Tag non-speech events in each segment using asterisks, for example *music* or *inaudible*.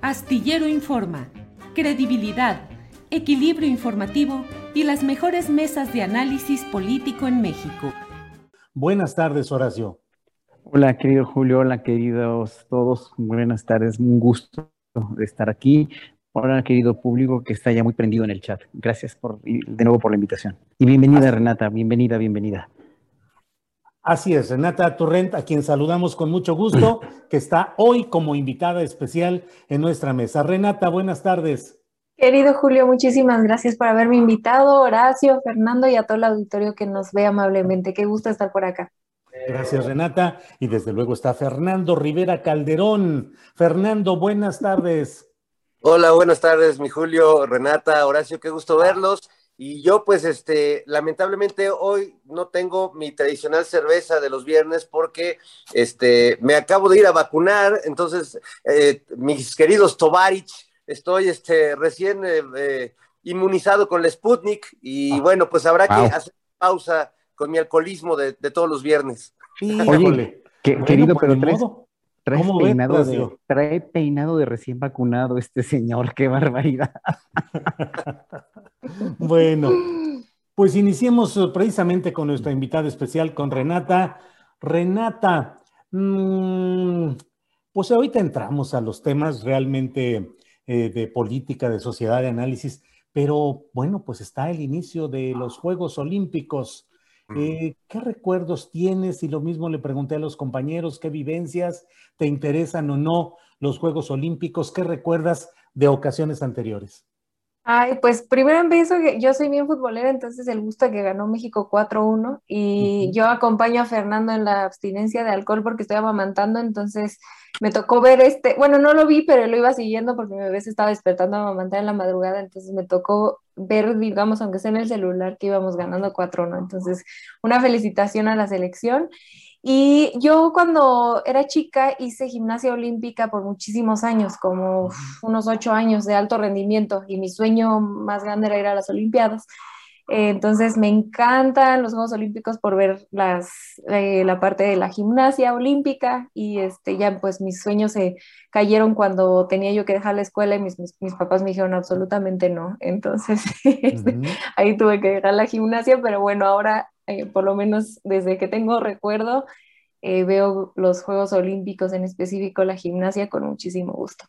Astillero Informa, credibilidad, equilibrio informativo y las mejores mesas de análisis político en México. Buenas tardes, Horacio. Hola, querido Julio, hola, queridos todos, buenas tardes, un gusto de estar aquí. Hola, querido público que está ya muy prendido en el chat. Gracias por, de nuevo por la invitación. Y bienvenida, Renata, bienvenida, bienvenida. Así es, Renata Torrent, a quien saludamos con mucho gusto, que está hoy como invitada especial en nuestra mesa. Renata, buenas tardes. Querido Julio, muchísimas gracias por haberme invitado, Horacio, Fernando y a todo el auditorio que nos ve amablemente. Qué gusto estar por acá. Gracias, Renata. Y desde luego está Fernando Rivera Calderón. Fernando, buenas tardes. Hola, buenas tardes, mi Julio, Renata, Horacio, qué gusto verlos. Y yo, pues, este, lamentablemente hoy no tengo mi tradicional cerveza de los viernes porque, este, me acabo de ir a vacunar. Entonces, eh, mis queridos Tovarich, estoy, este, recién eh, eh, inmunizado con la Sputnik y bueno, pues habrá Wow. que hacer pausa con mi alcoholismo de, de todos los viernes. Que- Bueno, querido, pues, pero modo. Traes ¿Cómo ves, peinado de, trae peinado de recién vacunado este señor, qué barbaridad. *laughs* Bueno, pues iniciemos eh, precisamente con nuestra invitada especial, con Renata. Renata, mm, pues ahorita entramos a los temas realmente eh, de política, de sociedad, de análisis, pero bueno, pues está el inicio de los Juegos Olímpicos. Eh, ¿Qué recuerdos tienes? Y lo mismo le pregunté a los compañeros, ¿qué vivencias te interesan o no los Juegos Olímpicos? ¿Qué recuerdas de ocasiones anteriores? Ay, pues primero empiezo que yo soy bien futbolera, entonces el gusto que ganó México 4-1 y yo acompaño a Fernando en la abstinencia de alcohol porque estoy amamantando, entonces me tocó ver este, bueno, no lo vi, pero lo iba siguiendo porque mi bebé se estaba despertando a amamantar en la madrugada, entonces me tocó ver, digamos, aunque sea en el celular, que íbamos ganando 4-1, entonces una felicitación a la selección. Y yo cuando era chica hice gimnasia olímpica por muchísimos años, como unos ocho años de alto rendimiento, y mi sueño más grande era ir a las Olimpiadas. Eh, entonces me encantan los Juegos Olímpicos por ver las, eh, la parte de la gimnasia olímpica y este, ya pues mis sueños se cayeron cuando tenía yo que dejar la escuela y mis, mis, mis papás me dijeron absolutamente no. Entonces este, *laughs* Ujú. ahí tuve que dejar la gimnasia, pero bueno, ahora eh, por lo menos desde que tengo recuerdo, eh, veo los Juegos Olímpicos, en específico la gimnasia, con muchísimo gusto.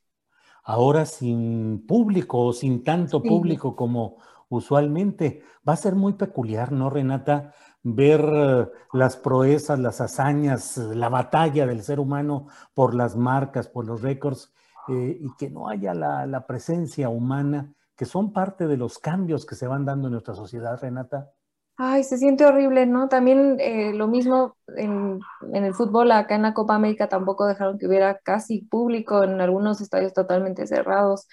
Ahora sin público o sin tanto Sí. público como usualmente. Va a ser muy peculiar, ¿no, Renata? Ver eh, las proezas, las hazañas, la batalla del ser humano por las marcas, por los récords, eh, y que no haya la, la presencia humana, que son parte de los cambios que se van dando en nuestra sociedad, Renata. Ay, se siente horrible, ¿no? También eh, lo mismo en, en el fútbol, acá en la Copa América tampoco dejaron que hubiera casi público en algunos estadios totalmente cerrados.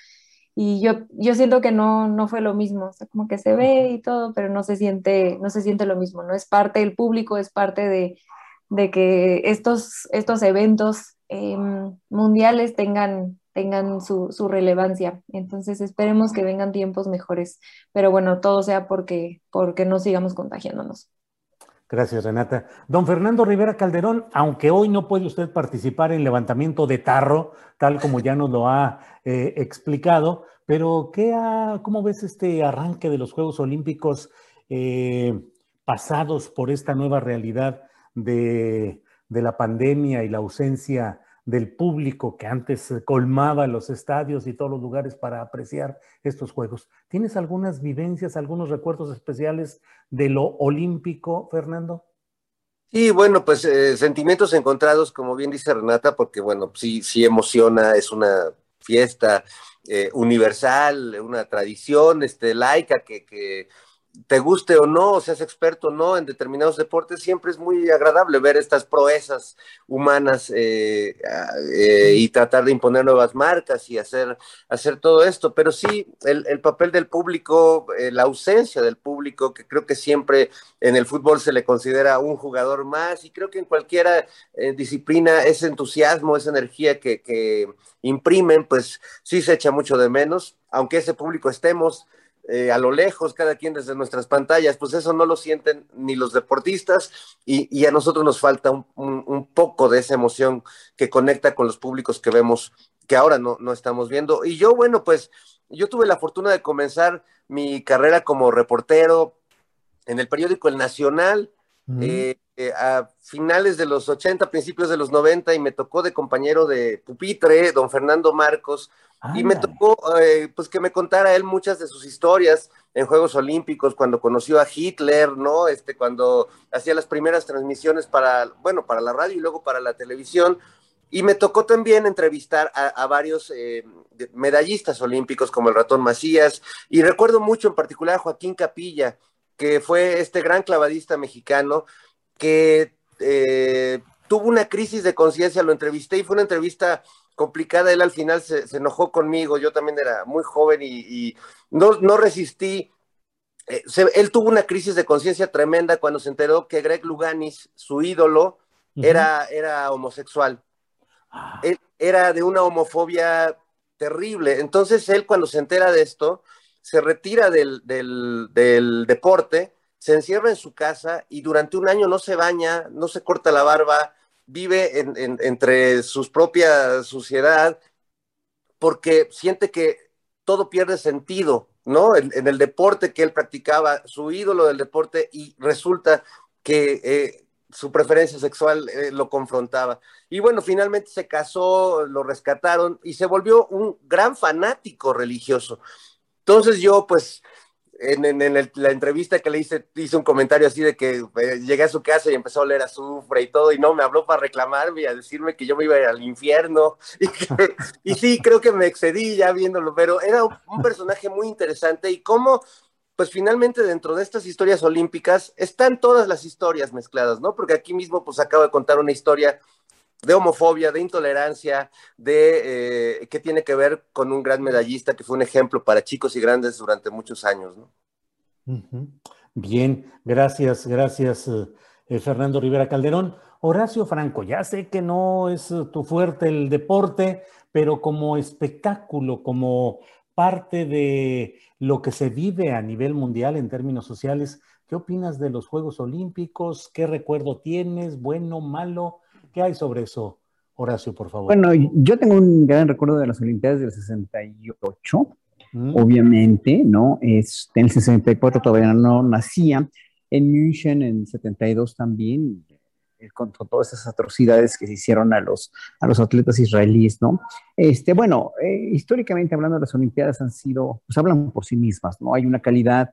Y yo, yo siento que no, no fue lo mismo, o sea, como que se ve y todo, pero no se siente, no se siente lo mismo, ¿no? Es parte del público, es parte de, de que estos, estos eventos eh, mundiales tengan, tengan su, su relevancia. Entonces esperemos que vengan tiempos mejores, pero bueno, todo sea porque, porque no sigamos contagiándonos. Gracias, Renata. Don Fernando Rivera Calderón, aunque hoy no puede usted participar en levantamiento de tarro, tal como ya nos lo ha eh, explicado, pero ¿qué ¿cómo ves este arranque de los Juegos Olímpicos eh, pasados por esta nueva realidad de, de la pandemia y la ausencia del público que antes colmaba los estadios y todos los lugares para apreciar estos juegos. ¿Tienes algunas vivencias, algunos recuerdos especiales de lo olímpico, Fernando? Sí, bueno, pues eh, sentimientos encontrados, como bien dice Renata, porque bueno, sí, sí emociona, es una fiesta eh, universal, una tradición este, laica que, que te guste o no, o seas experto o no en determinados deportes, siempre es muy agradable ver estas proezas humanas eh, eh, y tratar de imponer nuevas marcas y hacer, hacer todo esto. Pero sí, el, papel del público, eh, la ausencia del público, que creo que siempre en el fútbol se le considera un jugador más y creo que en cualquier disciplina ese entusiasmo, esa energía que, que imprimen, pues sí se echa mucho de menos, aunque ese público estemos eh, a lo lejos, cada quien desde nuestras pantallas, pues eso no lo sienten ni los deportistas y, a nosotros nos falta un, poco de esa emoción que conecta con los públicos que vemos, que ahora no, no estamos viendo. Y yo, bueno, pues yo tuve la fortuna de comenzar mi carrera como reportero en el periódico El Nacional. Eh, eh, a finales de los 80, principios de los 90, y me tocó de compañero de pupitre, don Fernando Marcos, y me tocó eh, pues que me contara él muchas de sus historias en Juegos Olímpicos, cuando conoció a Hitler, ¿no? Este, cuando hacía las primeras transmisiones para, bueno, para la radio y luego para la televisión. Y me tocó también entrevistar a, varios eh, medallistas olímpicos como el ratón Macías, y recuerdo mucho en particular a Joaquín Capilla, que fue este gran clavadista mexicano que eh, tuvo una crisis de conciencia, lo entrevisté y fue una entrevista complicada, él al final se, enojó conmigo, yo también era muy joven y, no, no, resistí. Eh, él tuvo una crisis de conciencia tremenda cuando se enteró que Greg Luganis, su ídolo, era, era homosexual. Ah. Él era de una homofobia terrible. Entonces él cuando se entera de esto, se retira del, del, deporte, se encierra en su casa y durante un año no se baña, no se corta la barba, vive entre sus propia suciedad porque siente que todo pierde sentido, ¿no? En, el deporte que él practicaba, su ídolo del deporte, y resulta que eh, su preferencia sexual eh, lo confrontaba. Y bueno, finalmente se casó, lo rescataron y se volvió un gran fanático religioso. Entonces yo, pues, en, la entrevista que le hice, hice un comentario así de que eh, llegué a su casa y empezó a oler azufre y todo, y no, me habló para reclamarme y a decirme que yo me iba a ir al infierno. *laughs* Y, sí, creo que me excedí ya viéndolo, pero era un personaje muy interesante y cómo, pues finalmente dentro de estas historias olímpicas están todas las historias mezcladas, ¿no? Porque aquí mismo pues acabo de contar una historia de homofobia, de intolerancia, de eh, que tiene que ver con un gran medallista que fue un ejemplo para chicos y grandes durante muchos años. ¿no? Bien, gracias, gracias, eh, Fernando Rivera Calderón. Horacio Franco, ya sé que no es tu fuerte el deporte, pero como espectáculo, como parte de lo que se vive a nivel mundial en términos sociales, ¿qué opinas de los Juegos Olímpicos? ¿Qué recuerdo tienes? ¿Bueno, malo? ¿Qué hay sobre eso, Horacio, por favor? Bueno, yo tengo un gran recuerdo de las Olimpiadas del 68, mm. obviamente, ¿no? Este, en el 64 todavía no nacía. En München en 72 también, eh, con, todas esas atrocidades que se hicieron a los, a los atletas israelíes, ¿no? Este, bueno, eh, históricamente hablando, las Olimpiadas han sido, pues hablan por sí mismas, ¿no? Hay una calidad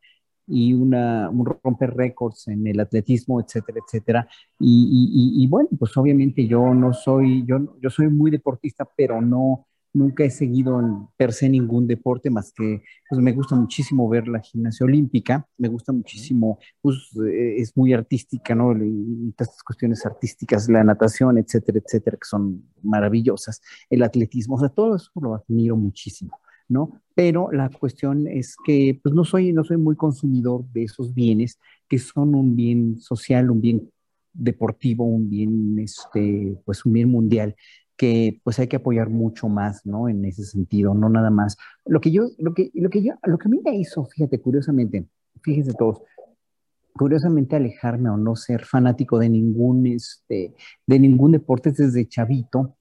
y una, un romper récords en el atletismo, etcétera, etcétera. Y, bueno, pues obviamente yo no soy, yo, yo soy muy deportista, pero no, nunca he seguido en per se ningún deporte más que, pues me gusta muchísimo ver la gimnasia olímpica, me gusta muchísimo, pues eh, es muy artística, ¿no? Y, todas estas cuestiones artísticas, la natación, etcétera, etcétera, que son maravillosas, el atletismo, o sea, todo eso lo admiro muchísimo. ¿No? Pero la cuestión es que pues no soy, no soy muy consumidor de esos bienes que son un bien social, un bien deportivo, un bien, este, pues un bien mundial que pues hay que apoyar mucho más, ¿no? En ese sentido, no nada más. Lo que yo, lo que, lo que yo, lo que a mí me hizo, fíjate, curiosamente, fíjense todos, curiosamente alejarme o no ser fanático de ningún, este, de ningún deporte desde chavito,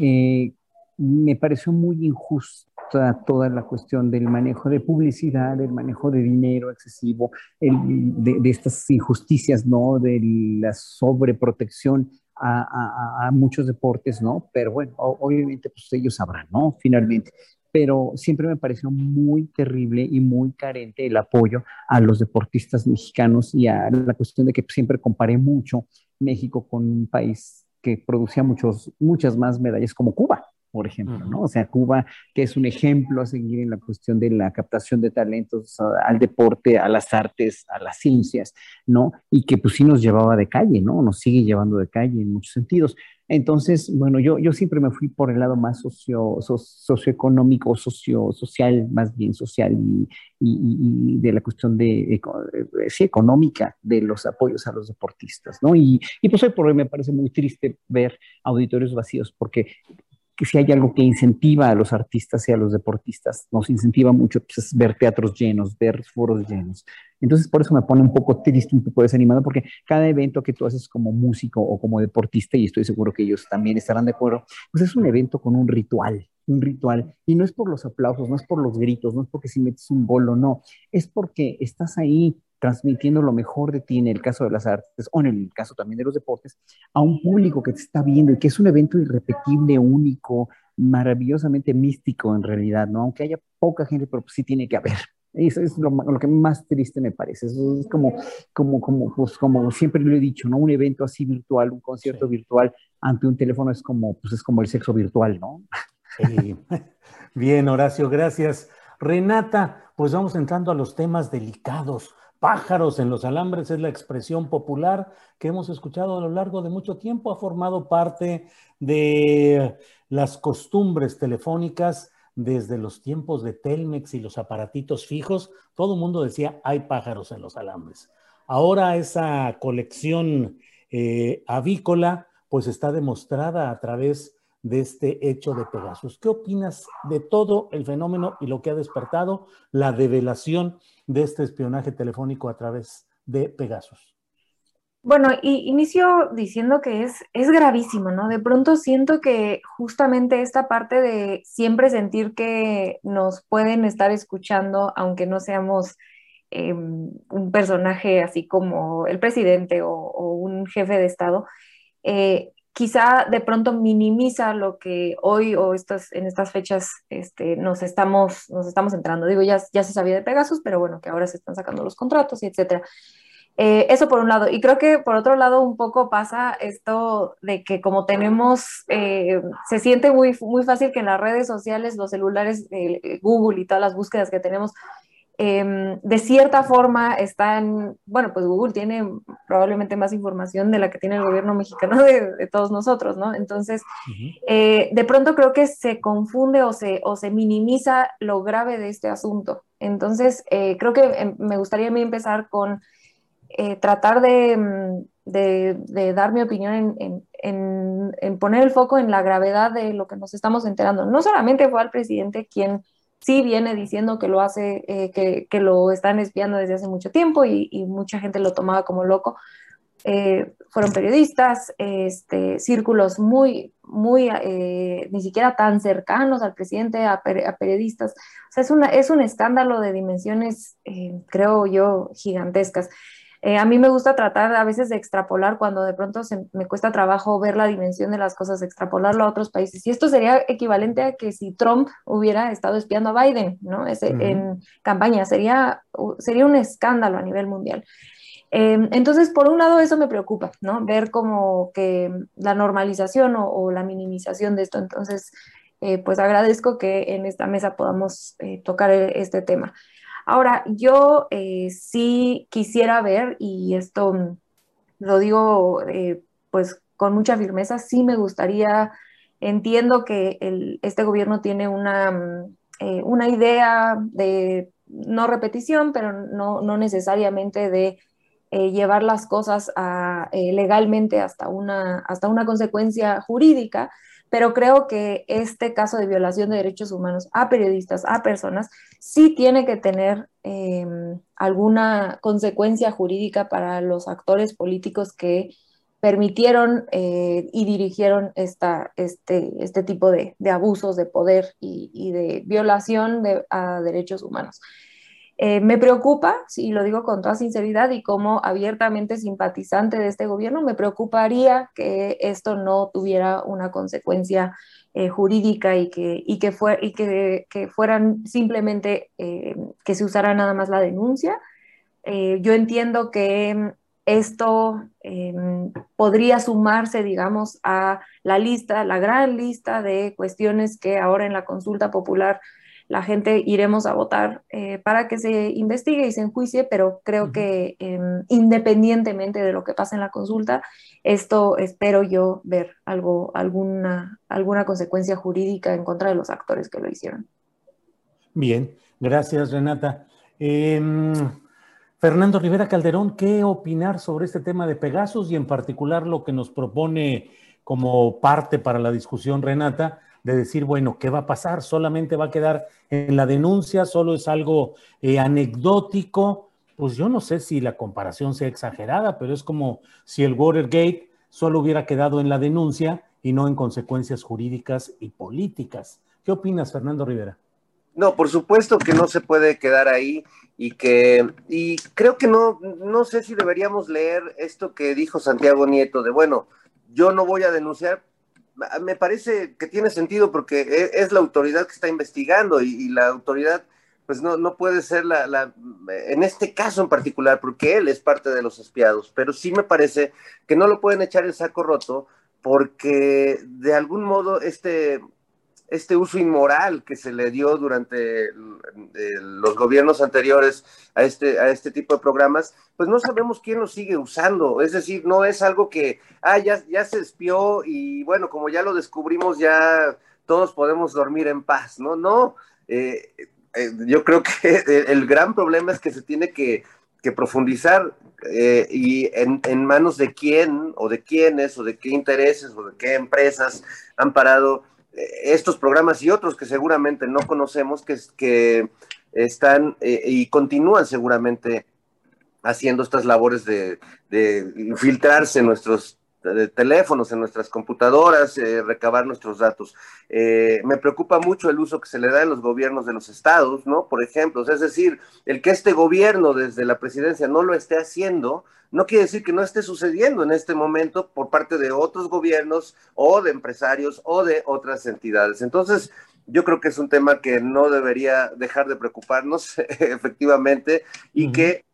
eh, me pareció muy injusto toda, la cuestión del manejo de publicidad, del manejo de dinero excesivo, de, estas injusticias, ¿no? De la sobreprotección a, muchos deportes, ¿no? Pero bueno, obviamente pues ellos sabrán, ¿no? Finalmente. Pero siempre me pareció muy terrible y muy carente el apoyo a los deportistas mexicanos y a la cuestión de que siempre comparé mucho México con un país que producía muchos, muchas más medallas como Cuba, por ejemplo, ¿no? O sea, Cuba, que es un ejemplo a seguir en la cuestión de la captación de talentos al deporte, a las artes, a las ciencias, ¿no? Y que pues sí nos llevaba de calle, ¿no? Nos sigue llevando de calle en muchos sentidos. Entonces, bueno, yo, yo siempre me fui por el lado más socio, socioeconómico, socio, social, más bien social, y, y, de la cuestión de, sí, económica de los apoyos a los deportistas, ¿no? Y, y pues hoy por hoy me parece muy triste ver auditorios vacíos, porque que si hay algo que incentiva a los artistas y a los deportistas, nos incentiva mucho pues, es ver teatros llenos, ver foros llenos. Entonces, por eso me pone un poco triste, un poco desanimado, porque cada evento que tú haces como músico o como deportista, y estoy seguro que ellos también estarán de acuerdo, pues es un evento con un ritual, un ritual. Y no es por los aplausos, no es por los gritos, no es porque si metes un bolo, no, es porque estás ahí transmitiendo lo mejor de ti en el caso de las artes o en el caso también de los deportes a un público que te está viendo y que es un evento irrepetible, único, maravillosamente místico en realidad, ¿no? Aunque haya poca gente, pero sí tiene que haber. *laughs* Eso es lo, que más triste me parece. Eso es como, como, como, pues, como siempre lo he dicho, ¿no? Un evento así virtual, un concierto virtual ante un teléfono es como, pues es como el sexo virtual, ¿no? *laughs* Bien, Horacio, gracias. Renata, pues vamos entrando a los temas delicados pájaros en los alambres es la expresión popular que hemos escuchado a lo largo de mucho tiempo, ha formado parte de las costumbres telefónicas desde los tiempos de Telmex y los aparatitos fijos. Todo el mundo decía, hay pájaros en los alambres. Ahora esa colección eh, avícola pues está demostrada a través de este hecho de Pegasus. ¿Qué opinas de todo el fenómeno y lo que ha despertado la develación de este espionaje telefónico a través de Pegasus? Bueno, y inicio diciendo que es, es gravísimo, ¿no? De pronto siento que justamente esta parte de siempre sentir que nos pueden estar escuchando, aunque no seamos em, un personaje así como el presidente o, un jefe de Estado, eh, quizá de pronto minimiza lo que hoy o estas, en estas fechas este, nos, estamos, nos estamos entrando. Digo, ya, ya se sabía de Pegasus, pero bueno, que ahora se están sacando los contratos y etcétera. Eh, eso por un lado. Y creo que por otro lado un poco pasa esto de que como tenemos, eh, se siente muy, muy fácil que en las redes sociales, los celulares, Google y todas las búsquedas que tenemos, Em, de cierta forma están, bueno, pues Google tiene probablemente más información de la que tiene el gobierno mexicano de, todos nosotros, ¿no? Entonces, eh, de pronto creo que se confunde o se, o se minimiza lo grave de este asunto. Entonces, eh, creo que em, me gustaría a mí empezar con eh, tratar mm, de, de, dar mi opinión en, en, en poner el foco en la gravedad de lo que nos estamos enterando. No solamente fue al presidente quien sí viene diciendo que lo hace, eh, que, que, lo están espiando desde hace mucho tiempo y, mucha gente lo tomaba como loco. Eh, fueron periodistas, este, círculos muy, muy, eh, ni siquiera tan cercanos al presidente, a, a, periodistas. O sea, es, una, es un escándalo de dimensiones, creo yo, gigantescas. Eh, a mí me gusta tratar a veces de extrapolar cuando de pronto me cuesta trabajo ver la dimensión de las cosas, extrapolarlo a otros países. Y esto sería equivalente a que si Trump hubiera estado espiando a Biden, ¿no? Ese, En campaña, sería, sería un escándalo a nivel mundial. Em, entonces, por un lado, eso me preocupa, ¿no? Ver como que la normalización o, la minimización de esto. Entonces, eh, pues agradezco que en esta mesa podamos eh, tocar este tema. Ahora, yo eh, sí quisiera ver, y esto lo digo eh, pues con mucha firmeza, sí me gustaría, entiendo que este gobierno tiene una, mm, eh, una idea de no repetición, pero no, no necesariamente de llevar las cosas legalmente hasta una, hasta una consecuencia jurídica, pero creo que este caso de violación de derechos humanos a periodistas, a personas, sí tiene que tener em, alguna consecuencia jurídica para los actores políticos que permitieron eh, y dirigieron este, este tipo de, abusos de poder y, de violación de, a derechos humanos. Eh, me preocupa, y lo digo con toda sinceridad y como abiertamente simpatizante de este gobierno, me preocuparía que esto no tuviera una consecuencia eh, jurídica y que, y que, fue, y que, que fueran simplemente eh, que se usara nada más la denuncia. yo entiendo que esto podría sumarse, digamos, a la lista, la gran lista de cuestiones que ahora en la consulta popular la gente iremos a votar eh, para que se investigue y se enjuicie, pero creo que em, independientemente de lo que pase en la consulta, esto espero yo ver algo, alguna, alguna consecuencia jurídica en contra de los actores que lo hicieron. Bien, gracias Renata. Em, Fernando Rivera Calderón, ¿qué opinar sobre este tema de Pegasus y en particular lo que nos propone como parte para la discusión Renata? De decir, bueno, ¿qué va a pasar? Solamente va a quedar en la denuncia, solo es algo eh, anecdótico. Pues yo no sé si la comparación sea exagerada, pero es como si el Watergate solo hubiera quedado en la denuncia y no en consecuencias jurídicas y políticas. ¿Qué opinas, Fernando Rivera? No, por supuesto que no se puede quedar ahí y que y creo que no no sé si deberíamos leer esto que dijo Santiago Nieto de bueno, yo no voy a denunciar me parece que tiene sentido porque e, es, la autoridad que está investigando y, la autoridad pues no, no puede ser la, la, en este caso en particular, porque él es parte de los espiados, pero sí me parece que no lo pueden echar el saco roto porque de algún modo este, este uso inmoral que se le dio durante los gobiernos anteriores a este, a este tipo de programas, pues no sabemos quién lo sigue usando. Es decir, no es algo que, ah, ya, ya se espió y bueno, como ya lo descubrimos, ya todos podemos dormir en paz, ¿no? No, eh, eh, yo creo que *laughs* el gran problema es que se tiene que, profundizar eh, y en, en manos de quién o de quiénes o de qué intereses o de qué empresas han parado estos programas y otros que seguramente no conocemos, que, que están eh, y continúan seguramente haciendo estas labores de, infiltrarse en nuestros teléfonos, en nuestras computadoras, eh, recabar nuestros datos. Eh, me preocupa mucho el uso que se le da en los gobiernos de los estados, ¿no? Por ejemplo, es decir, el que este gobierno desde la presidencia no lo esté haciendo, no quiere decir que no esté sucediendo en este momento por parte de otros gobiernos o de empresarios o de otras entidades. Entonces, yo creo que es un tema que no debería dejar de preocuparnos *laughs* efectivamente y que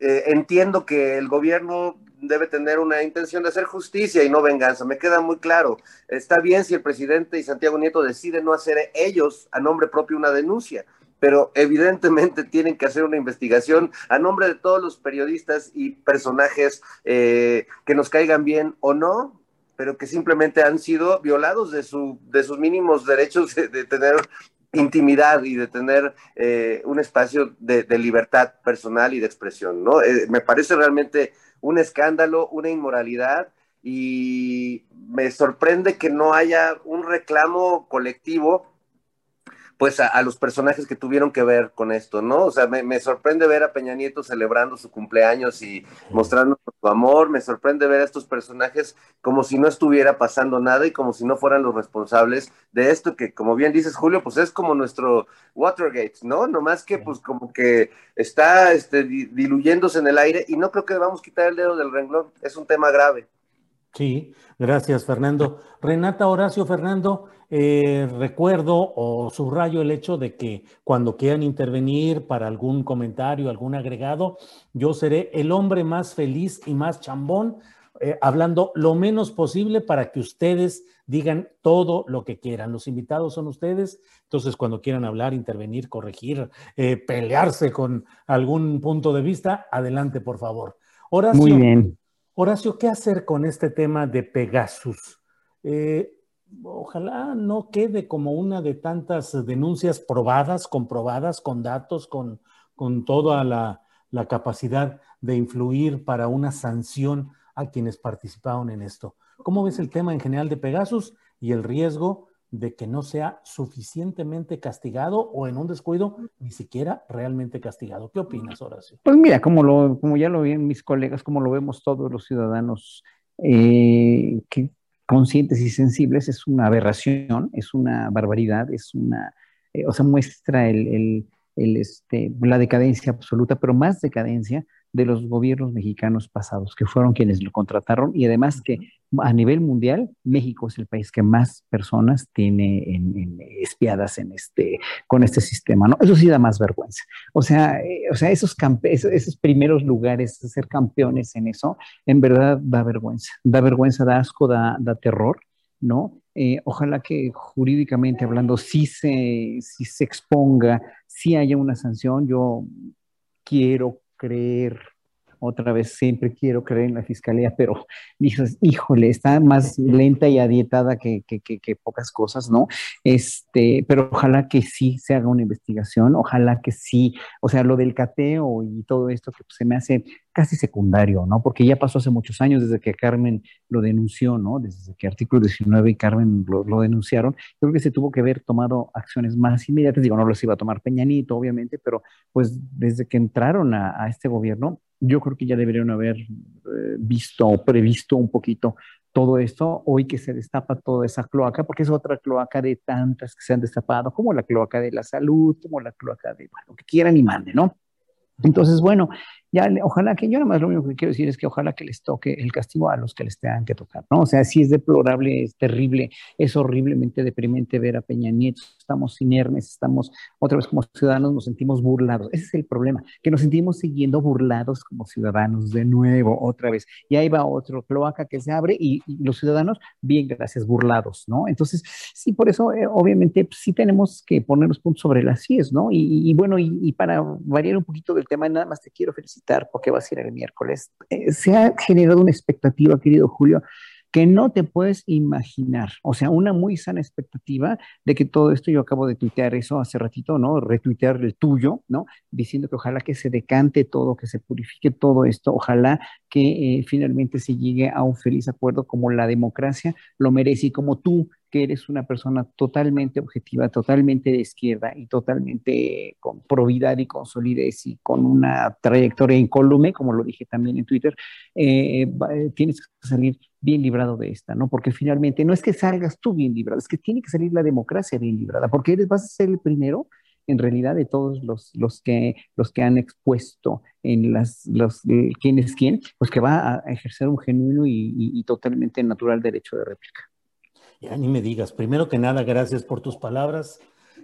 eh, entiendo que el gobierno debe tener una intención de hacer justicia y no venganza. Me queda muy claro. Está bien si el presidente y Santiago Nieto deciden no hacer ellos a nombre propio una denuncia pero evidentemente *laughs* tienen que hacer una investigación a nombre de todos los periodistas y personajes eh, que nos caigan bien o no, pero que simplemente han sido violados de, su, de sus mínimos derechos de, tener intimidad y de tener eh, un espacio de, libertad personal y de expresión, ¿no? Eh, me parece realmente un escándalo, una inmoralidad y me sorprende que no haya un reclamo colectivo pues a, los personajes que tuvieron que ver con esto, ¿no? O sea, me, sorprende ver a Peña Nieto celebrando su cumpleaños y mostrando su amor, me sorprende ver a estos personajes como si no estuviera pasando nada y como si no fueran los responsables de esto que, como bien dices, Julio, pues es como nuestro Watergate, ¿no? Nomás que pues como que está este, diluyéndose en el aire y no creo que debamos quitar el dedo del renglón, es un tema grave. Sí, gracias Fernando. Renata Horacio Fernando, eh, recuerdo o subrayo el hecho de que cuando quieran intervenir para algún comentario, algún agregado, yo seré el hombre más feliz y más chambón, eh, hablando lo menos posible para que ustedes digan todo lo que quieran. Los invitados son ustedes, entonces cuando quieran hablar, intervenir, corregir, eh, pelearse con algún punto de vista, adelante, por favor. Horacio, Muy bien. Horacio, ¿qué hacer con este tema de Pegasus? Eh, ojalá no quede como una de tantas denuncias probadas, comprobadas, con datos, con, con toda la, capacidad de influir para una sanción a quienes participaron en esto. ¿Cómo ves el tema en general de Pegasus y el riesgo de que no sea suficientemente castigado o en un descuido ni siquiera realmente castigado? ¿Qué opinas, Horacio? Pues mira, como, lo, como ya lo ven mis colegas, como lo vemos todos los ciudadanos eh, conscientes y sensibles es una aberración, es una barbaridad, es una, eh, o sea, muestra el, el, este, la decadencia absoluta, pero más decadencia de los gobiernos mexicanos pasados, que fueron quienes lo contrataron y además que a nivel mundial, México es el país que más personas tiene en, espiadas en este, con este sistema, ¿no? Eso sí da más vergüenza. O sea, eh, o sea esos, esos, primeros lugares, ser campeones en eso, en verdad da vergüenza. Da vergüenza, da asco, da, da terror, ¿no? Eh, ojalá que jurídicamente hablando sí se, sí se exponga, sí haya una sanción. Yo quiero creer otra vez siempre quiero creer en la fiscalía, pero *laughs* dices, híjole, está más lenta y adietada que, que, que, pocas cosas, ¿no? Este, pero ojalá que sí se haga una investigación, ojalá que sí, o sea, lo del cateo y todo esto que pues, se me hace casi secundario, ¿no? Porque ya pasó hace muchos años desde que Carmen lo denunció, ¿no? Desde que artículo 19 y Carmen lo, lo denunciaron. Creo que se tuvo que haber tomado acciones más inmediatas. Digo, no los iba a tomar Peñanito, obviamente, pero pues desde que entraron a, a este gobierno, yo creo que ya deberían haber eh, visto o previsto un poquito todo esto, hoy que se destapa toda esa cloaca, porque es otra cloaca de tantas que se han destapado, como la cloaca de la salud, como la cloaca de, bueno, que quieran y mande, ¿no? Entonces, bueno, ya ojalá que yo nada más lo único que quiero decir es que ojalá que les toque el castigo a los que les tengan que tocar, ¿no? O sea, sí es deplorable, es terrible, es horriblemente deprimente ver a Peña Nieto, estamos inermes, estamos otra vez como ciudadanos, nos sentimos burlados. Ese es el problema, que nos sentimos siguiendo burlados como ciudadanos de nuevo, otra vez. Y ahí va otro cloaca que se abre y, los ciudadanos, bien, gracias, burlados, ¿no? Entonces, sí, por eso, eh, obviamente, pues, sí tenemos que ponernos puntos sobre las CIES, ¿no? Y, bueno, y, y para variar un poquito del tema, nada más te quiero felicitar porque vas a ir el miércoles. Eh, se ha generado una expectativa, querido Julio, que no te puedes imaginar. O sea, una muy sana expectativa de que todo esto, yo acabo de tuitear eso hace ratito, ¿no? Retuitear el tuyo, ¿no? Diciendo que ojalá que se decante todo, que se purifique todo esto, ojalá que eh, finalmente se llegue a un feliz acuerdo como la democracia lo merece y como tú que eres una persona totalmente objetiva, totalmente de izquierda y totalmente con probidad y con solidez y con una trayectoria incólume, como lo dije también en Twitter, eh, eh, tienes que salir bien librado de esta, ¿no? Porque finalmente no es que salgas tú bien librado, es que tiene que salir la democracia bien librada, porque eres, vas a ser el primero en realidad de todos los, los, que, los que han expuesto en las, los, quién es quién, pues que va a ejercer un genuino y totalmente natural derecho de réplica. Ya ni me digas. Primero que nada, gracias por tus palabras,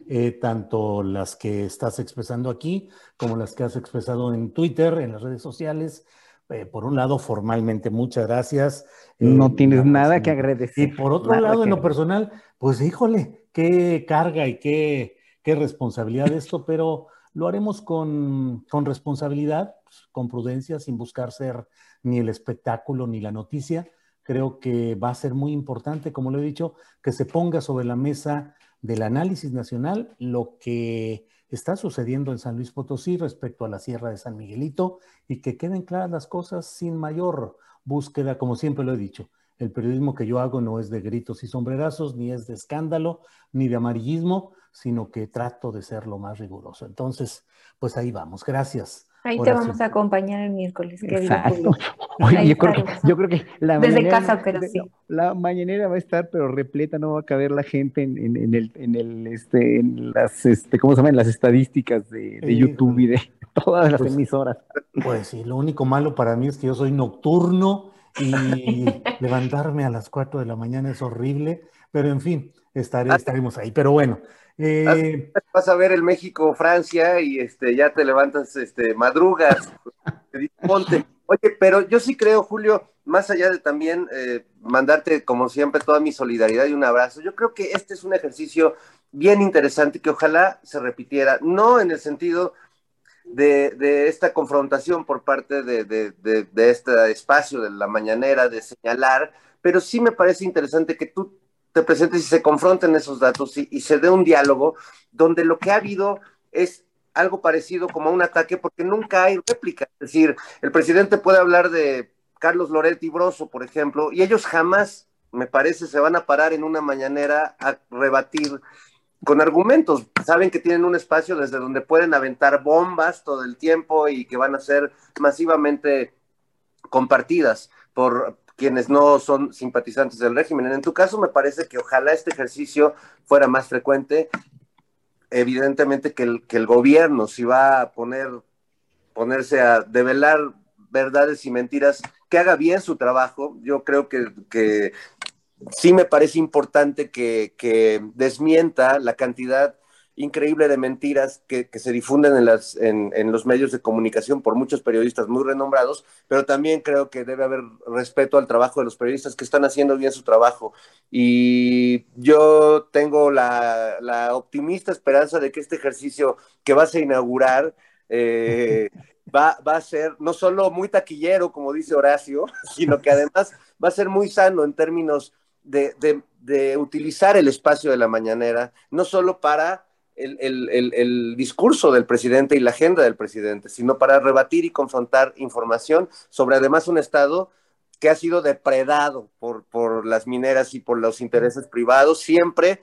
eh, tanto las que estás expresando aquí como las que has expresado en Twitter, en las redes sociales. Eh, por un lado, formalmente, muchas gracias. no eh, tienes nada que agradecer. Y por otro lado, en lo personal, pues híjole, qué carga y qué, qué responsabilidad esto, pero lo haremos con, con responsabilidad, con prudencia, sin buscar ser ni el espectáculo ni la noticia creo que va a ser muy importante, como lo he dicho, que se ponga sobre la mesa del análisis nacional lo que está sucediendo en San Luis Potosí respecto a la Sierra de San Miguelito y que queden claras las cosas sin mayor búsqueda, como siempre lo he dicho. El periodismo que yo hago no es de gritos y sombrerazos, ni es de escándalo, ni de amarillismo, sino que trato de ser lo más riguroso. Entonces, pues ahí vamos. Gracias. Ahí te vamos a acompañar el miércoles. Exacto. *laughs* Oye, yo, creo que, yo, creo que, la Desde casa, pero sí. La mañanera va a estar, pero repleta, no va a caber la gente en, en, el, en el, este, en las, este, ¿cómo se llaman? Las estadísticas de, de YouTube y de *laughs* todas las pues, emisoras. Pues sí, lo único malo para mí es que yo soy nocturno y *laughs* levantarme a las 4 de la mañana es horrible, pero en fin, estaré, estaremos ahí. Pero bueno, eh, vas a ver el México-Francia y este, ya te levantas, este, madrugas, *laughs* ponte. Oye, pero yo sí creo, Julio, más allá de también eh, mandarte, como siempre, toda mi solidaridad y un abrazo, yo creo que este es un ejercicio bien interesante que ojalá se repitiera, no en el sentido de, de esta confrontación por parte de, de, de, este espacio de la mañanera, de señalar, pero sí me parece interesante que tú te presentes y se confronten esos datos y, se dé un diálogo donde lo que ha habido es algo parecido como un ataque porque nunca hay réplica. Es decir, el presidente puede hablar de Carlos Loretti Broso, por ejemplo, y ellos jamás, me parece, se van a parar en una mañanera a rebatir con argumentos. Saben que tienen un espacio desde donde pueden aventar bombas todo el tiempo y que van a ser masivamente compartidas por, quienes no son simpatizantes del régimen. En tu caso, me parece que ojalá este ejercicio fuera más frecuente. evidentemente que el, gobierno si va a poner, ponerse a develar verdades y mentiras, que haga bien su trabajo. Yo creo que, sí me parece importante que desmienta la cantidad increíble de mentiras que, se difunden en, las, en, en, los medios de comunicación por muchos periodistas muy renombrados, pero también creo que debe haber respeto al trabajo de los periodistas que están haciendo bien su trabajo. Y yo tengo la, optimista esperanza de que este ejercicio que vas a inaugurar eh, va, va a ser no solo muy taquillero, como dice Horacio, *laughs* sino que además va a ser muy sano en términos de, de, de utilizar el espacio de la mañanera, no solo para el, discurso del presidente y la agenda del presidente, sino para rebatir y confrontar información sobre además un Estado que ha sido depredado por, por las mineras y por los intereses privados, siempre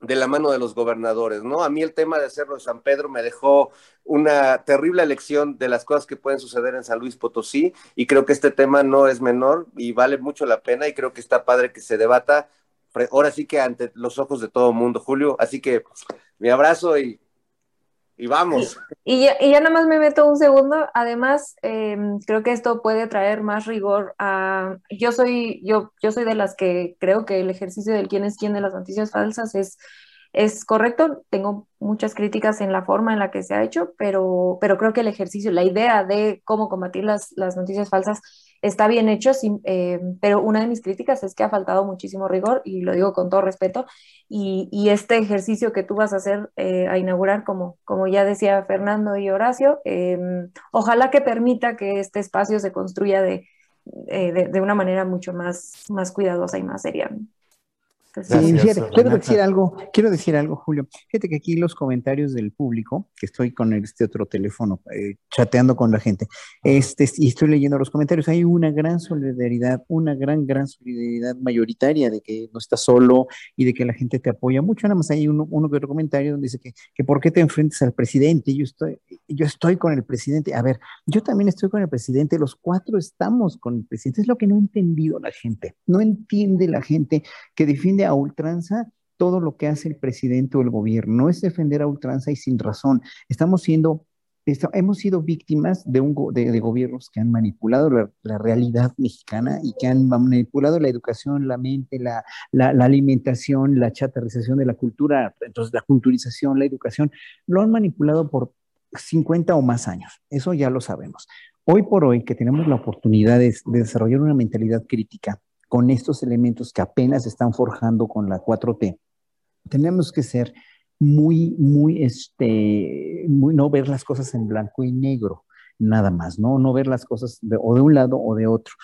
de la mano de los gobernadores, ¿no? A mí el tema de hacerlo en San Pedro me dejó una terrible lección de las cosas que pueden suceder en San Luis Potosí y creo que este tema no es menor y vale mucho la pena y creo que está padre que se debata ahora sí que ante los ojos de todo el mundo, Julio. Así que mi abrazo y, y vamos. Y ya, y ya nada más me meto un segundo. Además, em, creo que esto puede traer más rigor a... Yo soy, yo, yo soy de las que creo que el ejercicio del quién es quién de las noticias falsas es es correcto, tengo muchas críticas en la forma en la que se ha hecho, pero, pero creo que el ejercicio, la idea de cómo combatir las, las noticias falsas está bien hecho, eh, pero una de mis críticas es que ha faltado muchísimo rigor, y lo digo con todo respeto, y, este ejercicio que tú vas a hacer, eh, a inaugurar, como, como ya decía Fernando y Horacio, em, ojalá que permita que este espacio se construya de, eh, de, de, una manera mucho más, más cuidadosa y más seria sí, quiero decir algo, quiero decir algo, Julio. Fíjate que aquí los comentarios del público, que estoy con este otro teléfono, eh, chateando con la gente, este, y estoy leyendo los comentarios, hay una gran solidaridad, una gran, gran solidaridad mayoritaria de que no estás solo y de que la gente te apoya mucho. Nada más hay uno, uno que otro comentario donde dice que, que por qué te enfrentas al presidente, yo estoy, yo estoy con el presidente. A ver, yo también estoy con el presidente, los cuatro estamos con el presidente, es lo que no ha entendido la gente, no entiende la gente que defiende a ultranza todo lo que hace el presidente o el gobierno. No es defender a ultranza y sin razón. Estamos siendo, hemos sido víctimas de, un, de, gobiernos que han manipulado la, realidad mexicana y que han manipulado la educación, la mente, la, la, la alimentación, la chatarrización de la cultura, entonces la culturización, la educación, lo han manipulado por 50 o más años. Eso ya lo sabemos. Hoy por hoy que tenemos la oportunidad de desarrollar una mentalidad crítica, con estos elementos que apenas están forjando con la 4T, tenemos que ser muy, muy, este, muy, no ver las cosas en blanco y negro, nada más, ¿no? No ver las cosas o de un lado o de otro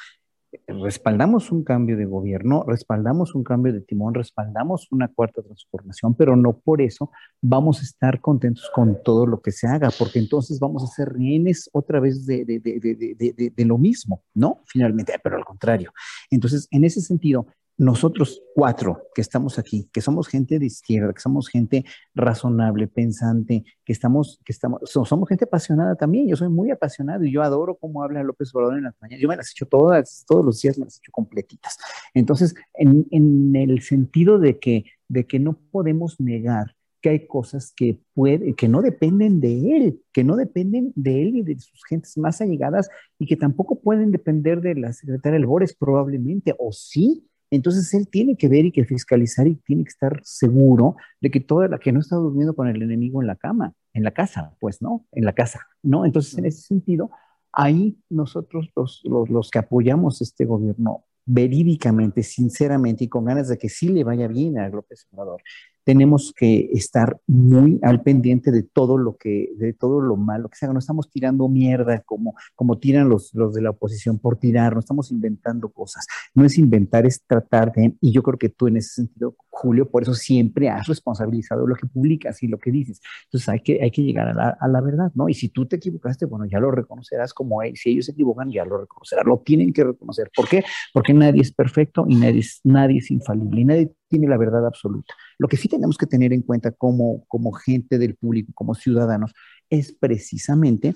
respaldamos un cambio de gobierno, respaldamos un cambio de timón, respaldamos una cuarta transformación, pero no por eso vamos a estar contentos con todo lo que se haga, porque entonces vamos a ser rehenes otra vez de, de, de, de lo mismo, ¿no? Finalmente, pero al contrario. Entonces, en ese sentido, nosotros cuatro que estamos aquí, que somos gente de izquierda, que somos gente razonable, pensante, que estamos, que estamos, somos gente apasionada también. Yo soy muy apasionado y yo adoro cómo habla López Obrador en las mañanas. Yo me las he hecho todas, todos los días me las he hecho completitas. Entonces, en, en el sentido de que, de que no podemos negar que hay cosas que puede, que no dependen de él, que no dependen de él y de sus gentes más allegadas y que tampoco pueden depender de la secretaria Albores probablemente, o sí, entonces él tiene que ver y que fiscalizar y tiene que estar seguro de que toda la que no está durmiendo con el enemigo en la cama, en la casa, pues no, en la casa, ¿no? Entonces en ese sentido, ahí nosotros los, los, los que apoyamos este gobierno verídicamente, sinceramente y con ganas de que sí le vaya bien a López Obrador, tenemos que estar muy al pendiente de todo lo que, de todo lo malo que se haga. No estamos tirando mierda como, como tiran los, los de la oposición por tirar, no estamos inventando cosas. No es inventar, es tratar de, y yo creo que tú en ese sentido, Julio, por eso siempre has responsabilizado lo que publicas y lo que dices. Entonces hay que, hay que llegar a la, a la verdad, ¿no? Y si tú te equivocaste, bueno, ya lo reconocerás como él. Si ellos se equivocan, ya lo reconocerán. Lo tienen que reconocer. ¿Por qué? Porque nadie es perfecto y nadie es, nadie es infalible y nadie tiene la verdad absoluta. Lo que sí tenemos que tener en cuenta como, como gente del público, como ciudadanos, es precisamente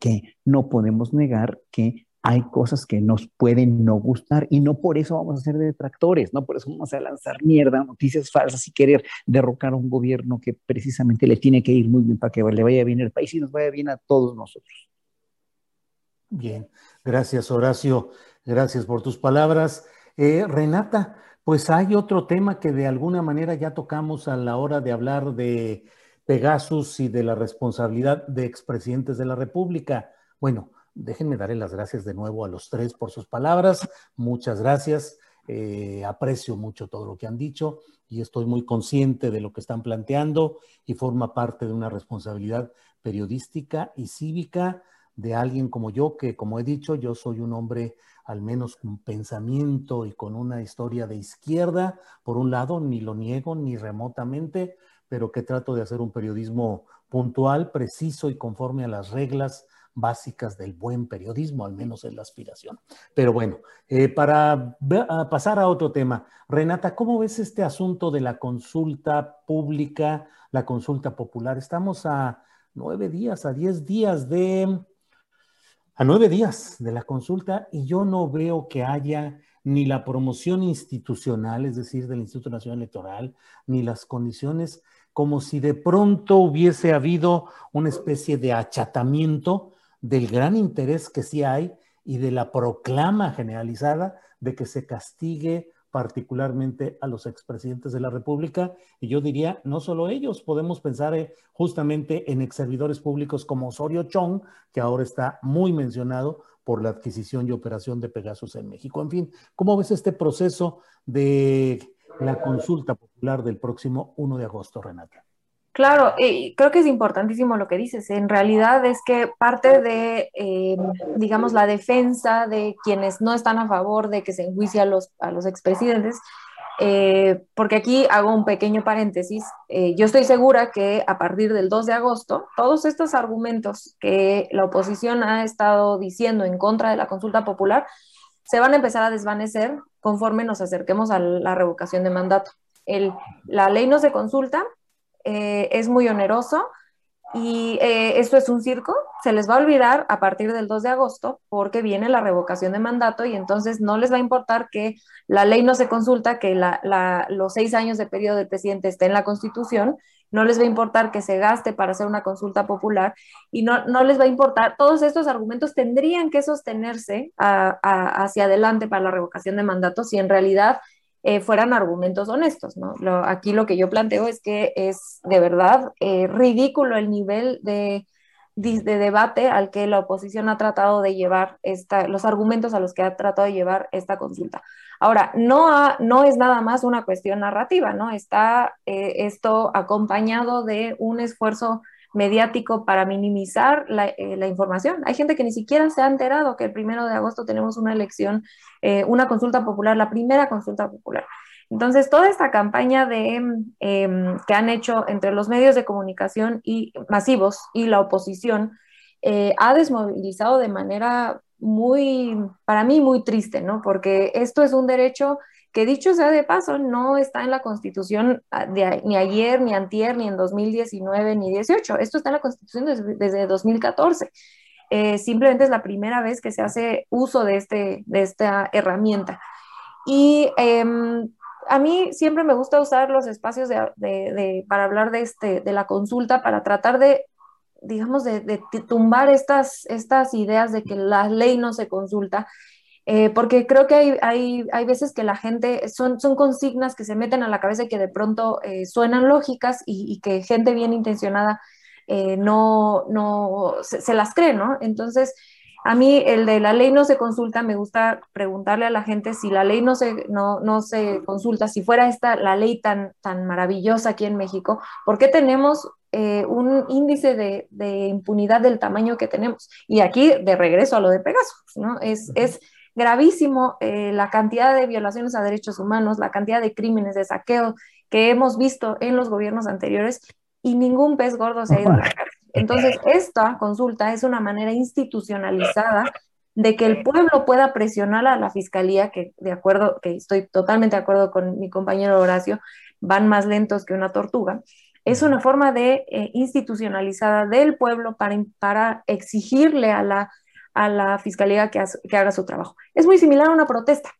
que no podemos negar que hay cosas que nos pueden no gustar y no por eso vamos a ser detractores, no por eso vamos a lanzar mierda, noticias falsas y querer derrocar a un gobierno que precisamente le tiene que ir muy bien para que le vaya bien el país y nos vaya bien a todos nosotros. Bien, gracias Horacio, gracias por tus palabras. Eh, Renata, pues hay otro tema que de alguna manera ya tocamos a la hora de hablar de Pegasus y de la responsabilidad de expresidentes de la República. Bueno, déjenme darle las gracias de nuevo a los tres por sus palabras. Muchas gracias. Eh, aprecio mucho todo lo que han dicho y estoy muy consciente de lo que están planteando y forma parte de una responsabilidad periodística y cívica de alguien como yo, que como he dicho, yo soy un hombre al menos con pensamiento y con una historia de izquierda, por un lado, ni lo niego ni remotamente, pero que trato de hacer un periodismo puntual, preciso y conforme a las reglas básicas del buen periodismo, al menos en la aspiración. Pero bueno, eh, para pasar a otro tema, Renata, ¿cómo ves este asunto de la consulta pública, la consulta popular? Estamos a nueve días, a diez días de, a nueve días de la consulta y yo no veo que haya ni la promoción institucional, es decir, del Instituto Nacional Electoral, ni las condiciones como si de pronto hubiese habido una especie de achatamiento del gran interés que sí hay y de la proclama generalizada de que se castigue particularmente a los expresidentes de la República. Y yo diría, no solo ellos, podemos pensar eh, justamente en ex servidores públicos como Osorio Chong, que ahora está muy mencionado por la adquisición y operación de Pegasus en México. En fin, ¿cómo ves este proceso de la consulta popular del próximo 1 de agosto, Renata. Claro, y creo que es importantísimo lo que dices. En realidad es que parte de, em, digamos, la defensa de quienes no están a favor de que se enjuicie a los, a los expresidentes, eh, porque aquí hago un pequeño paréntesis, eh, yo estoy segura que a partir del 2 de agosto, todos estos argumentos que la oposición ha estado diciendo en contra de la consulta popular se van a empezar a desvanecer conforme nos acerquemos a la revocación de mandato. La ley no se consulta, eh, es muy oneroso y eh, esto es un circo, se les va a olvidar a partir del 2 de agosto porque viene la revocación de mandato y entonces no les va a importar que la ley no se consulta, que los seis años de periodo del presidente esté en la constitución, no les va a importar que se gaste para hacer una consulta popular y no, no les va a importar, todos estos argumentos tendrían que sostenerse hacia adelante para la revocación de mandato si en realidad eh, fueran argumentos honestos, ¿no? aquí lo que yo planteo es que es de verdad eh, ridículo el nivel de, de, debate al que la oposición ha tratado de llevar esta, los argumentos a los que ha tratado de llevar esta consulta. Ahora, no, no es nada más una cuestión narrativa, ¿no? Está eh, esto acompañado de un esfuerzo mediático para minimizar la, la, información. Hay gente que ni siquiera se ha enterado que el primero de agosto tenemos una elección eh, una consulta popular, la primera consulta popular. Entonces, toda esta campaña de, em, que han hecho entre los medios de comunicación y masivos y la oposición eh, ha desmovilizado de manera muy, para mí, muy triste, ¿no? Porque esto es un derecho que dicho sea de paso, no está en la Constitución ah, ni ayer, ni antier, ni en 2019, ni 18. Esto está en la Constitución desde, desde 2014. Eh, simplemente es la primera vez que se hace uso de, este, de esta herramienta. Y em, a mí siempre me gusta usar los espacios de, para hablar de, este, de la consulta, para tratar de, digamos, de, tumbar estas, estas ideas de que la ley no se consulta. Eh, porque creo que hay, hay, hay, veces que la gente, son, son consignas que se meten a la cabeza y que de pronto eh, suenan lógicas y, y, que gente bien intencionada eh, no, no se, las cree, ¿no? Entonces, a mí el de la ley no se consulta, me gusta preguntarle a la gente si la ley no se, no, no se consulta, si fuera esta la ley tan, tan maravillosa aquí en México, ¿por qué tenemos eh, un índice de, impunidad del tamaño que tenemos? Y aquí, de regreso a lo de Pegasus, ¿no? Es, es gravísimo eh, la cantidad de violaciones a derechos humanos, la cantidad de crímenes de saqueo que hemos visto en los gobiernos anteriores y ningún pez gordo se ha ido a la cárcel. Entonces, esta consulta es una manera institucionalizada de que el pueblo pueda presionar a la fiscalía, que de acuerdo, que estoy totalmente de acuerdo con mi compañero Horacio, van más lentos que una tortuga. Es una forma de eh, institucionalizada del pueblo para, para exigirle a la, a la fiscalía que, que haga su trabajo. Es muy similar a una protesta.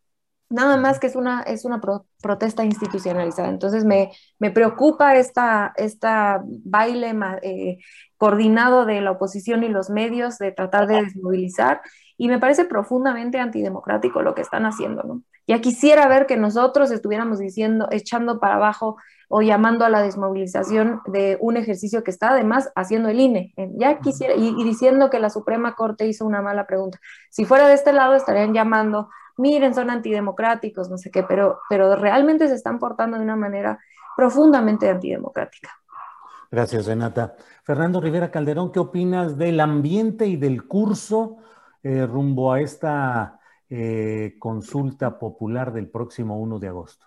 Nada más que es una, es una protesta institucionalizada. Entonces me, me preocupa esta, esta baile eh, coordinado de la oposición y los medios de tratar de desmovilizar y me parece profundamente antidemocrático lo que están haciendo, ¿no? Ya quisiera ver que nosotros estuviéramos diciendo, echando para abajo o llamando a la desmovilización de un ejercicio que está además haciendo el INE. Ya quisiera, y, y diciendo que la Suprema Corte hizo una mala pregunta. Si fuera de este lado, estarían llamando miren, son antidemocráticos, no sé qué, pero, pero realmente se están portando de una manera profundamente antidemocrática. Gracias, Renata. Fernando Rivera Calderón, ¿qué opinas del ambiente y del curso eh, rumbo a esta eh, consulta popular del próximo 1 de agosto?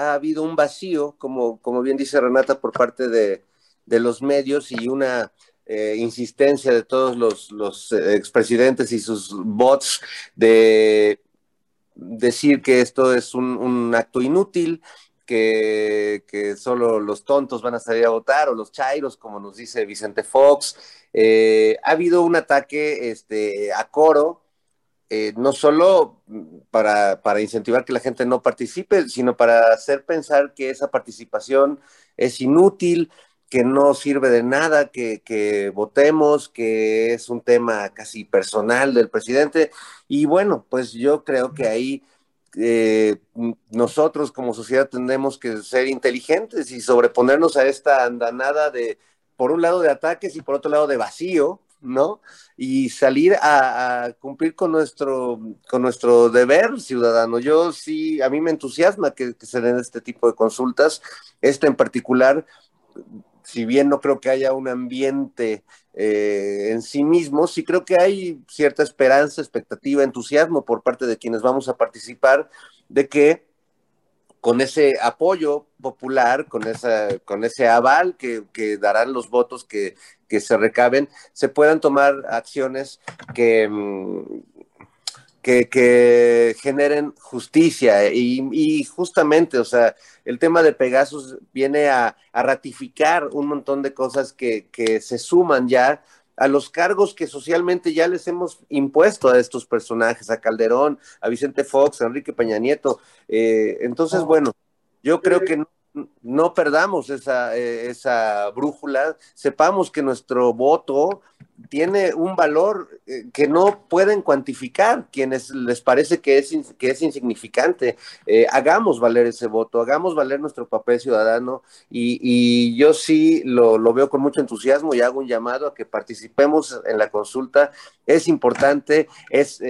ha habido un vacío, como, como bien dice Renata, por parte de, los medios y una eh, insistencia de todos los, los eh, expresidentes y sus bots de decir que esto es un, acto inútil, que, solo los tontos van a salir a votar o los chairos, como nos dice Vicente Fox. Eh, ha habido un ataque este, a coro eh, no solo para, incentivar que la gente no participe, sino para hacer pensar que esa participación es inútil, que no sirve de nada, que, votemos, que es un tema casi personal del presidente. Y bueno, pues yo creo que ahí eh, nosotros como sociedad tendremos que ser inteligentes y sobreponernos a esta andanada de, por un lado, de ataques y por otro lado, de vacío, ¿no? Y salir a, cumplir con nuestro, con nuestro deber ciudadano. Yo sí, a mí me entusiasma que, se den este tipo de consultas. Esta en particular, si bien no creo que haya un ambiente eh, en sí mismo, sí creo que hay cierta esperanza, expectativa, entusiasmo por parte de quienes vamos a participar de que con ese apoyo popular, con, esa, con ese aval que, darán los votos que, se recaben, se puedan tomar acciones que, mm, que, generen justicia. Y, justamente, o sea, el tema de Pegasus viene a, ratificar un montón de cosas que, que se suman ya a los cargos que socialmente ya les hemos impuesto a estos personajes, a Calderón, a Vicente Fox, a Enrique Peña Nieto. Eh, entonces, bueno, yo creo que no, no perdamos esa, eh, esa brújula, sepamos que nuestro voto tiene un valor eh, que no pueden cuantificar quienes les parece que es, que es insignificante. Eh, hagamos valer ese voto, hagamos valer nuestro papel ciudadano y, yo sí lo, lo, veo con mucho entusiasmo y hago un llamado a que participemos en la consulta. Es importante, es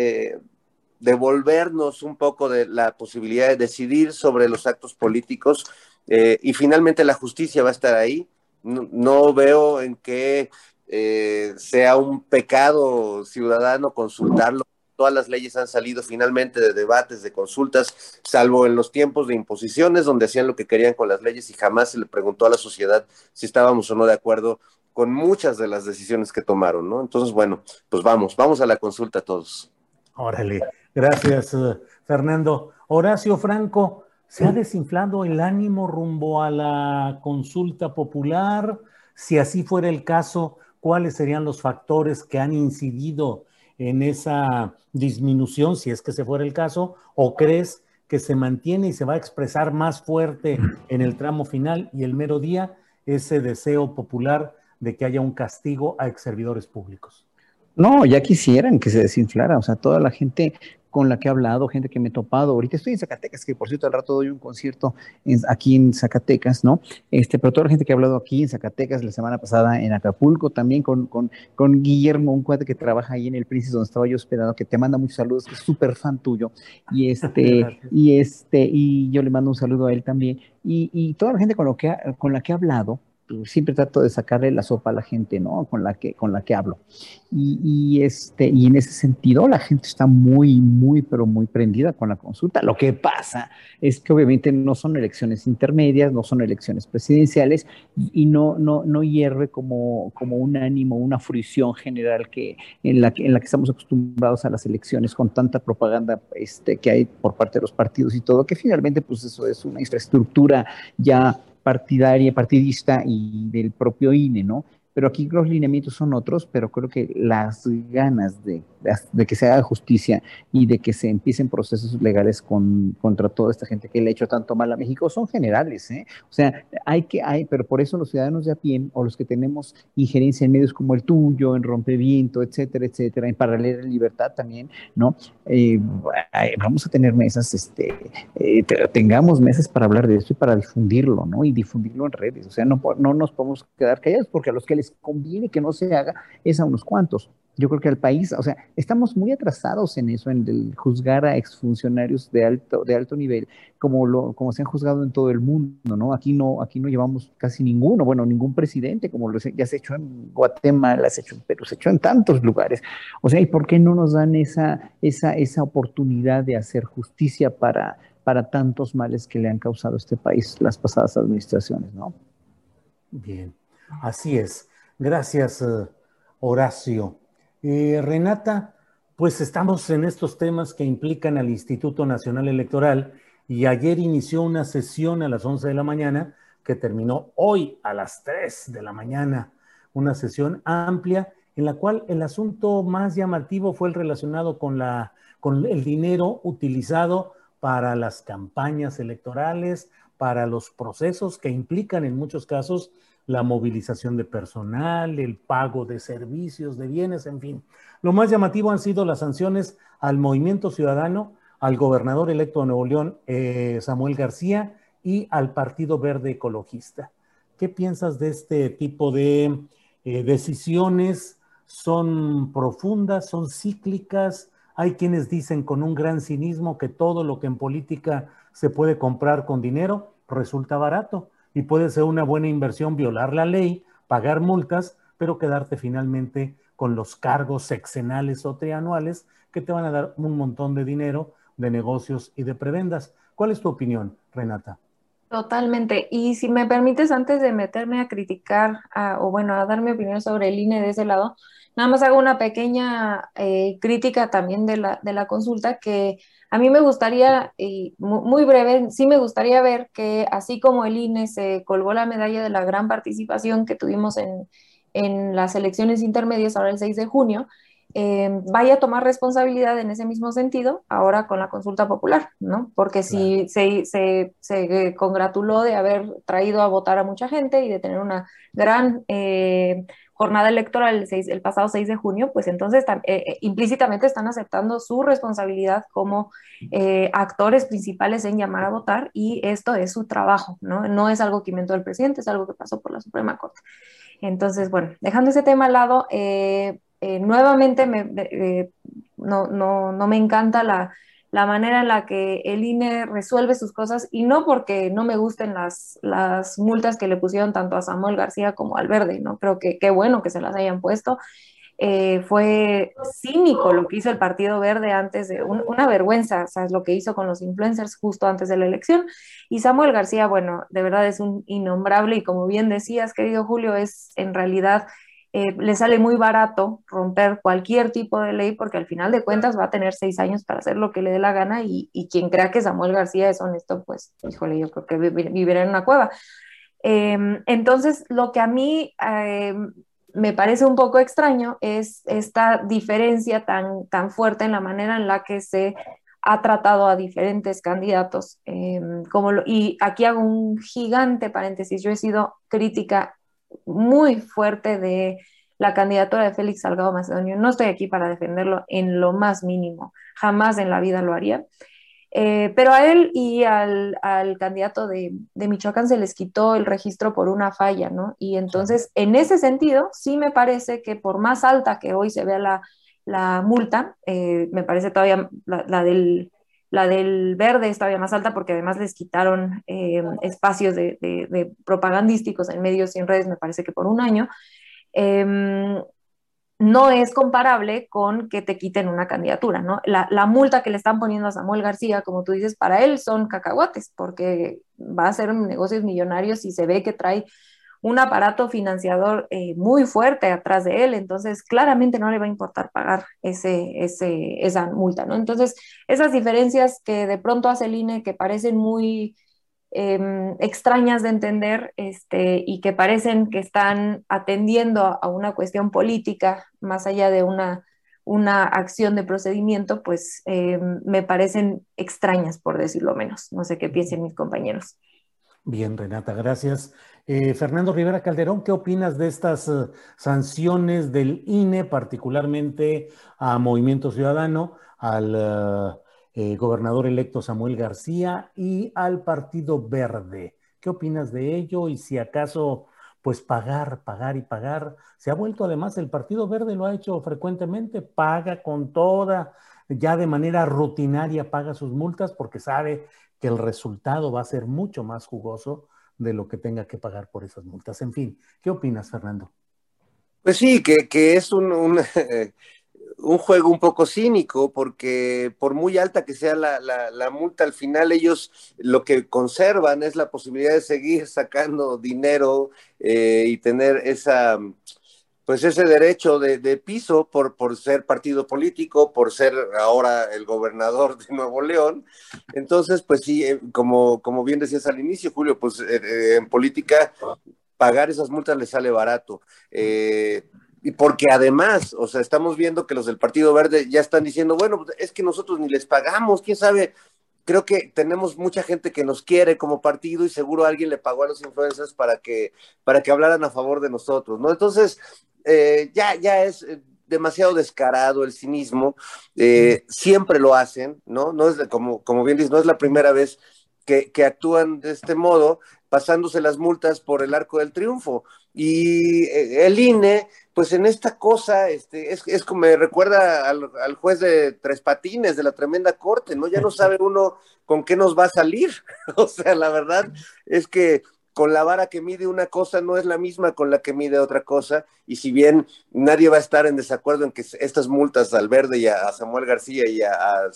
devolvernos un poco de la posibilidad de decidir sobre los actos políticos eh, y finalmente la justicia va a estar ahí. No, veo en qué eh, sea un pecado ciudadano consultarlo. Todas las leyes han salido finalmente de debates, de consultas, salvo en los tiempos de imposiciones, donde hacían lo que querían con las leyes y jamás se le preguntó a la sociedad si estábamos o no de acuerdo con muchas de las decisiones que tomaron, ¿no? Entonces, bueno, pues vamos, vamos a la consulta todos. Órale, gracias, eh, Fernando. Horacio Franco, ¿Se ha desinflado el ánimo rumbo a la consulta popular? Si así fuera el caso, ¿cuáles serían los factores que han incidido en esa disminución, si es que se fuera el caso? ¿O crees que se mantiene y se va a expresar más fuerte en el tramo final y el mero día ese deseo popular de que haya un castigo a ex servidores públicos? No, ya quisieran que se desinflara, o sea, toda la gente con la que he hablado, gente que me he topado. Ahorita estoy en Zacatecas, que por cierto al rato doy un concierto aquí en Zacatecas, ¿no? Este, pero toda la gente que ha hablado aquí en Zacatecas, la semana pasada en Acapulco, también con, con, con Guillermo, un cuate que trabaja ahí en el Príncipe donde estaba yo hospedado, que te manda muchos saludos, que es súper fan tuyo. Y este, *laughs* y este, y yo le mando un saludo a él también. Y, y toda la gente con, lo que con la que he hablado, siempre trato de sacarle la sopa a la gente, ¿no? Con la que, con la que hablo. Y, este, y en ese sentido la gente está muy, muy, pero muy prendida con la consulta. Lo que pasa es que obviamente no son elecciones intermedias, no son elecciones presidenciales y no, no, no hierve como, como un ánimo, una fruición general que en, la, en la que estamos acostumbrados a las elecciones con tanta propaganda este, que hay por parte de los partidos y todo, que finalmente pues eso es una infraestructura ya partidaria, partidista y del propio INE, ¿no? Pero aquí los lineamientos son otros, pero creo que las ganas de, que se haga justicia y de que se empiecen procesos legales con, contra toda esta gente que le ha hecho tanto mal a México son generales, ¿eh? O sea, hay que, hay, pero por eso los ciudadanos de a pie o los que tenemos injerencia en medios como el tuyo, en Rompeviento, etcétera, etcétera, en Paralela Libertad también, ¿no? Eh, vamos a tener mesas, este, eh, tengamos mesas para hablar de esto y para difundirlo, ¿no? Y difundirlo en redes. O sea, no, no nos podemos quedar callados porque a los que les conviene que no se haga es a unos cuantos. Yo creo que al país, o sea, estamos muy atrasados en eso, en el juzgar a exfuncionarios de alto, de alto nivel, como, lo, como se han juzgado en todo el mundo, ¿no? Aquí no, aquí no llevamos casi ninguno, bueno, ningún presidente, como lo ya se ha hecho en Guatemala, se ha hecho en Perú, se ha hecho en tantos lugares. O sea, ¿y por qué no nos dan esa, esa, esa oportunidad de hacer justicia para, para tantos males que le han causado a este país las pasadas administraciones, ¿no? Bien, así es. Gracias, eh, Horacio. Eh, Renata, pues estamos en estos temas que implican al Instituto Nacional Electoral y ayer inició una sesión a las 11 de la mañana que terminó hoy a las 3 de la mañana, una sesión amplia en la cual el asunto más llamativo fue el relacionado con, la, con el dinero utilizado para las campañas electorales, para los procesos que implican en muchos casos la movilización de personal, el pago de servicios, de bienes, en fin. Lo más llamativo han sido las sanciones al movimiento ciudadano, al gobernador electo de Nuevo León, eh, Samuel García, y al Partido Verde Ecologista. ¿Qué piensas de este tipo de eh, decisiones? ¿Son profundas? ¿Son cíclicas? Hay quienes dicen con un gran cinismo que todo lo que en política se puede comprar con dinero resulta barato y puede ser una buena inversión violar la ley, pagar multas, pero quedarte finalmente con los cargos sexenales o trianuales que te van a dar un montón de dinero de negocios y de prebendas. ¿Cuál es tu opinión, Renata? Totalmente. Y si me permites, antes de meterme a criticar, o bueno, a dar mi opinión sobre el INE de ese lado, nada más hago una pequeña eh, crítica también de la, de la consulta que a mí me gustaría, y muy breve, sí me gustaría ver que así como el INE se colgó la medalla de la gran participación que tuvimos en, las elecciones intermedias ahora el 6 de junio, eh, vaya a tomar responsabilidad en ese mismo sentido ahora con la consulta popular, ¿no? Porque si se, se, congratuló de haber traído a votar a mucha gente y de tener una gran eh, jornada electoral el, pasado 6 de junio, pues entonces eh, eh, implícitamente están aceptando su responsabilidad como eh, actores principales en llamar a votar y esto es su trabajo, ¿no? No es algo que inventó el presidente, es algo que pasó por la Suprema Corte. Entonces, bueno, dejando ese tema al lado, nuevamente me, no, no, no me encanta la la manera en la que el INE resuelve sus cosas y no porque no me gusten las, las multas que le pusieron tanto a Samuel García como al Verde, ¿no? Creo que qué bueno que se las hayan puesto. Eh, fue cínico lo que hizo el Partido Verde antes de una vergüenza, o lo que hizo con los influencers justo antes de la elección. Y Samuel García, bueno, de verdad es un innombrable y como bien decías, querido Julio, es en realidad eh, le sale muy barato romper cualquier tipo de ley porque al final de cuentas va a tener seis años para hacer lo que le dé la gana y, quien crea que Samuel García es honesto, pues híjole, yo creo que vivirá en una cueva. Em, entonces, lo que a mí em, me parece un poco extraño es esta diferencia tan, tan fuerte en la manera en la que se ha tratado a diferentes candidatos. Em, como y aquí hago un gigante paréntesis, yo he sido crítica muy fuerte de la candidatura de Félix Salgado Macedonio. No estoy aquí para defenderlo en lo más mínimo, jamás en la vida lo haría. Eh, pero a él y al, candidato de, Michoacán se les quitó el registro por una falla, ¿no? Y entonces, en ese sentido, sí me parece que por más alta que hoy se vea la, multa, eh, me parece todavía la, del, la del verde es todavía más alta porque además les quitaron eh, espacios de, propagandísticos en medios y en redes, me parece que por un año. Em, no es comparable con que te quiten una candidatura, ¿no? La, multa que le están poniendo a Samuel García, como tú dices, para él son cacahuates, porque va a hacer negocios millonarios y se ve que trae un aparato financiador eh, muy fuerte atrás de él, entonces claramente no le va a importar pagar ese, ese, esa multa, ¿no? Entonces, esas diferencias que de pronto hace el INE que parecen muy Em, extrañas de entender este, y que parecen que están atendiendo a una cuestión política más allá de una, una acción de procedimiento, pues em, me parecen extrañas, por decirlo menos. No sé qué piensen mis compañeros. Bien, Renata, gracias. Eh, Fernando Rivera Calderón, ¿qué opinas de estas eh, sanciones del INE, particularmente a Movimiento Ciudadano, al... Eh, gobernador electo Samuel García y al Partido Verde. ¿Qué opinas de ello? Y si acaso, pues pagar, pagar y pagar. Se ha vuelto además, el Partido Verde lo ha hecho frecuentemente, paga con toda, ya de manera rutinaria paga sus multas porque sabe que el resultado va a ser mucho más jugoso de lo que tenga que pagar por esas multas. En fin, ¿qué opinas, Fernando? Pues sí, que, que es un, un *laughs* juego un poco cínico, porque por muy alta que sea la, la, multa, al final ellos lo que conservan es la posibilidad de seguir sacando dinero eh, y tener esa, pues ese derecho de, piso por, ser partido político, por ser ahora el gobernador de Nuevo León. Entonces, pues sí, eh, como, bien decías al inicio, Julio, pues eh, en política pagar esas multas les sale barato. Eh, y porque además, o sea, estamos viendo que los del Partido Verde ya están diciendo, bueno, pues, es que nosotros ni les pagamos, quién sabe, creo que tenemos mucha gente que nos quiere como partido y seguro alguien le pagó a los influencers para que, para que hablaran a favor de nosotros, ¿no? Entonces, eh, ya, ya es eh, demasiado descarado el cinismo, eh, siempre lo hacen, ¿no? No es, como, como bien dices, no es la primera vez que, que actúan de este modo, pasándose las multas por el arco del triunfo. Y el INE, pues en esta cosa, este, es, es como me recuerda al, juez de Tres Patines de la tremenda corte, ¿no? Ya no sabe *laughs* uno con qué nos va a salir. *laughs* o sea, la verdad es que con la vara que mide una cosa no es la misma con la que mide otra cosa, y si bien nadie va a estar en desacuerdo en que estas multas al Verde y a, Samuel García y a, a,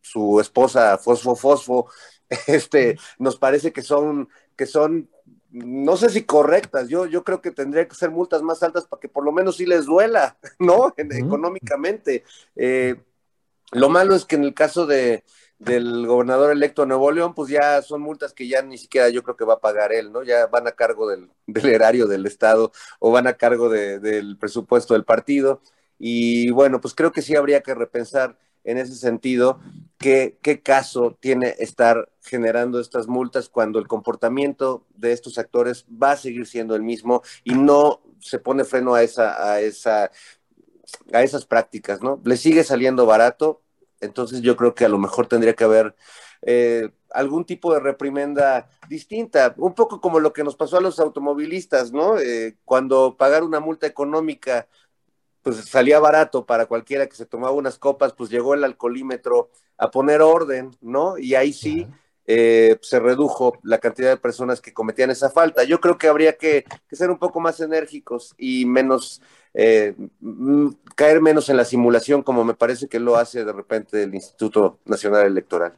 su esposa Fosfo Fosfo, *laughs* este, nos parece que son, que son no sé si correctas, yo, yo creo que tendría que ser multas más altas para que por lo menos sí les duela, *laughs* ¿no? Económicamente. Eh, lo malo es que en el caso de, del gobernador electo de Nuevo León, pues ya son multas que ya ni siquiera yo creo que va a pagar él, ¿no? Ya van a cargo del, *laughs* erario del Estado o van a cargo del presupuesto del partido. Y bueno, pues creo que sí habría que repensar en ese sentido, ¿qué, ¿qué, caso tiene estar generando estas multas cuando el comportamiento de estos actores va a seguir siendo el mismo y no se pone freno a esa, a esa, a esas prácticas, ¿no? Le sigue saliendo barato, entonces yo creo que a lo mejor tendría que haber eh, algún tipo de reprimenda distinta, un poco como lo que nos pasó a los automovilistas, ¿no? Eh, cuando pagar una multa económica pues salía barato para cualquiera que se tomaba unas copas, pues llegó el alcoholímetro a poner orden, ¿no? Y ahí sí eh, se redujo la cantidad de personas que cometían esa falta. Yo creo que habría que, ser un poco más enérgicos y menos, eh, caer menos en la simulación, como me parece que lo hace de repente el Instituto Nacional Electoral.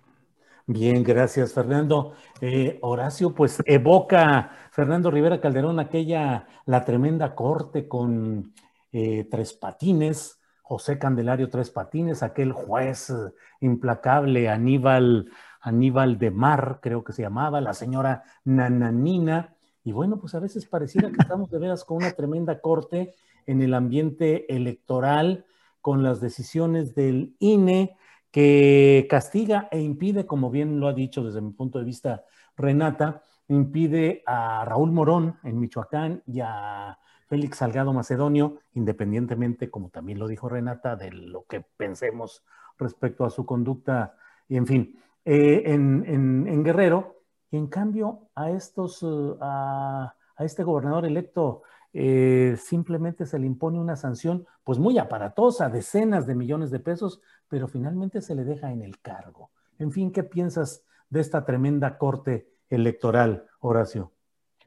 Bien, gracias, Fernando. Eh, Horacio, pues evoca Fernando Rivera Calderón aquella, la tremenda corte con Tres Patines, José Candelario Tres Patines, aquel juez implacable, Aníbal, Aníbal de Mar, creo que se llamaba, la señora Nananina. Y bueno, pues a veces pareciera que estamos de veras con una tremenda corte en el ambiente electoral, con las decisiones del INE, que castiga e impide, como bien lo ha dicho desde mi punto de vista Renata, impide a Raúl Morón en Michoacán y a Félix Salgado Macedonio, independientemente, como también lo dijo Renata, de lo que pensemos respecto a su conducta, y en fin, eh, en, Guerrero, y en cambio a estos, uh, a, este gobernador electo eh, simplemente se le impone una sanción pues muy aparatosa, decenas de millones de pesos, pero finalmente se le deja en el cargo. En fin, ¿qué piensas de esta tremenda corte electoral, Horacio?